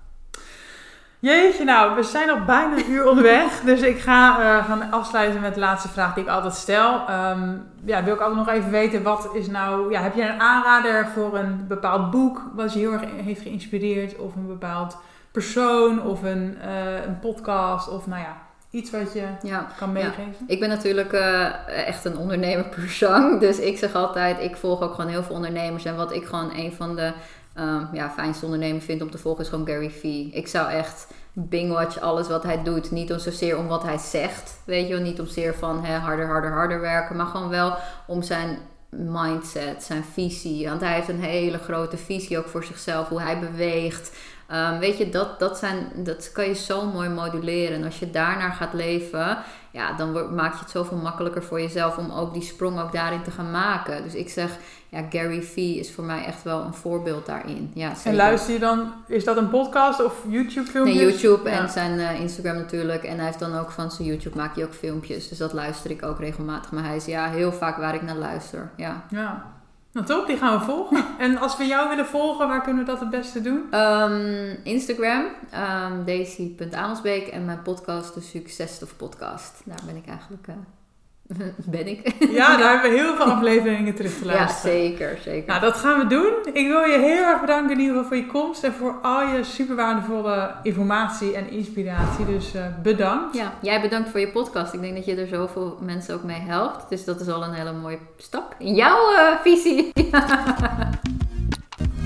Jeetje, nou, we zijn al bijna een uur onderweg. Dus ik ga eh, gaan afsluiten met de laatste vraag die ik altijd stel. Ehm, ja, wil ik altijd nog even weten, wat is nou... Ja, heb jij een aanrader voor een bepaald boek wat je heel erg heeft geïnspireerd? Of een bepaald persoon of een, eh, een podcast of nou ja, iets wat je Ja. kan meegeven? Ik ben natuurlijk eh, echt een ondernemer per zang. *laughs* Dus ik zeg altijd, ik volg ook gewoon heel veel ondernemers. En wat ik gewoon een van de ehm, ja, fijnste ondernemers vind om te volgen is gewoon Gary Vee. Ik zou echt bingwatch alles wat hij doet. Niet om zozeer om wat hij zegt. Weet je wel, niet om zeer van hè, harder, harder, harder werken. Maar gewoon wel om zijn mindset, zijn visie. Want hij heeft een hele grote visie ook voor zichzelf. Hoe hij beweegt. Ehm, weet je, dat, dat, zijn, dat kan je zo mooi moduleren. En als je daarnaar gaat leven, ja, dan maak je het zoveel makkelijker voor jezelf om ook die sprong ook daarin te gaan maken. Dus ik zeg, ja, Gary Vee is voor mij echt wel een voorbeeld daarin. Ja, En luister je dan, is dat een podcast of YouTube filmpjes? Nee, YouTube Ja. en zijn eh, Instagram natuurlijk. En hij heeft dan ook van zijn YouTube maakt hij ook filmpjes. Dus dat luister ik ook regelmatig. Maar hij is ja heel vaak waar ik naar luister. Ja. Ja. Nou top, die gaan we volgen. *laughs* En als we jou willen volgen, waar kunnen we dat het beste doen? Ehm, Instagram, ehm daisy.amelsbeek. En mijn podcast, de Success of Podcast. Daar ben ik eigenlijk... eh, *laughs* ben ik. Ja, *laughs* daar hebben we heel veel afleveringen terug te ja, luisteren. zeker, zeker. Nou, dat gaan we doen. Ik wil je heel erg bedanken in ieder geval voor je komst en voor al je super waardevolle informatie en inspiratie. Dus eh, bedankt. Ja, jij bedankt voor je podcast. Ik denk dat je er zoveel mensen ook mee helpt. Dus dat is al een hele mooie stap in jouw eh, visie. *laughs*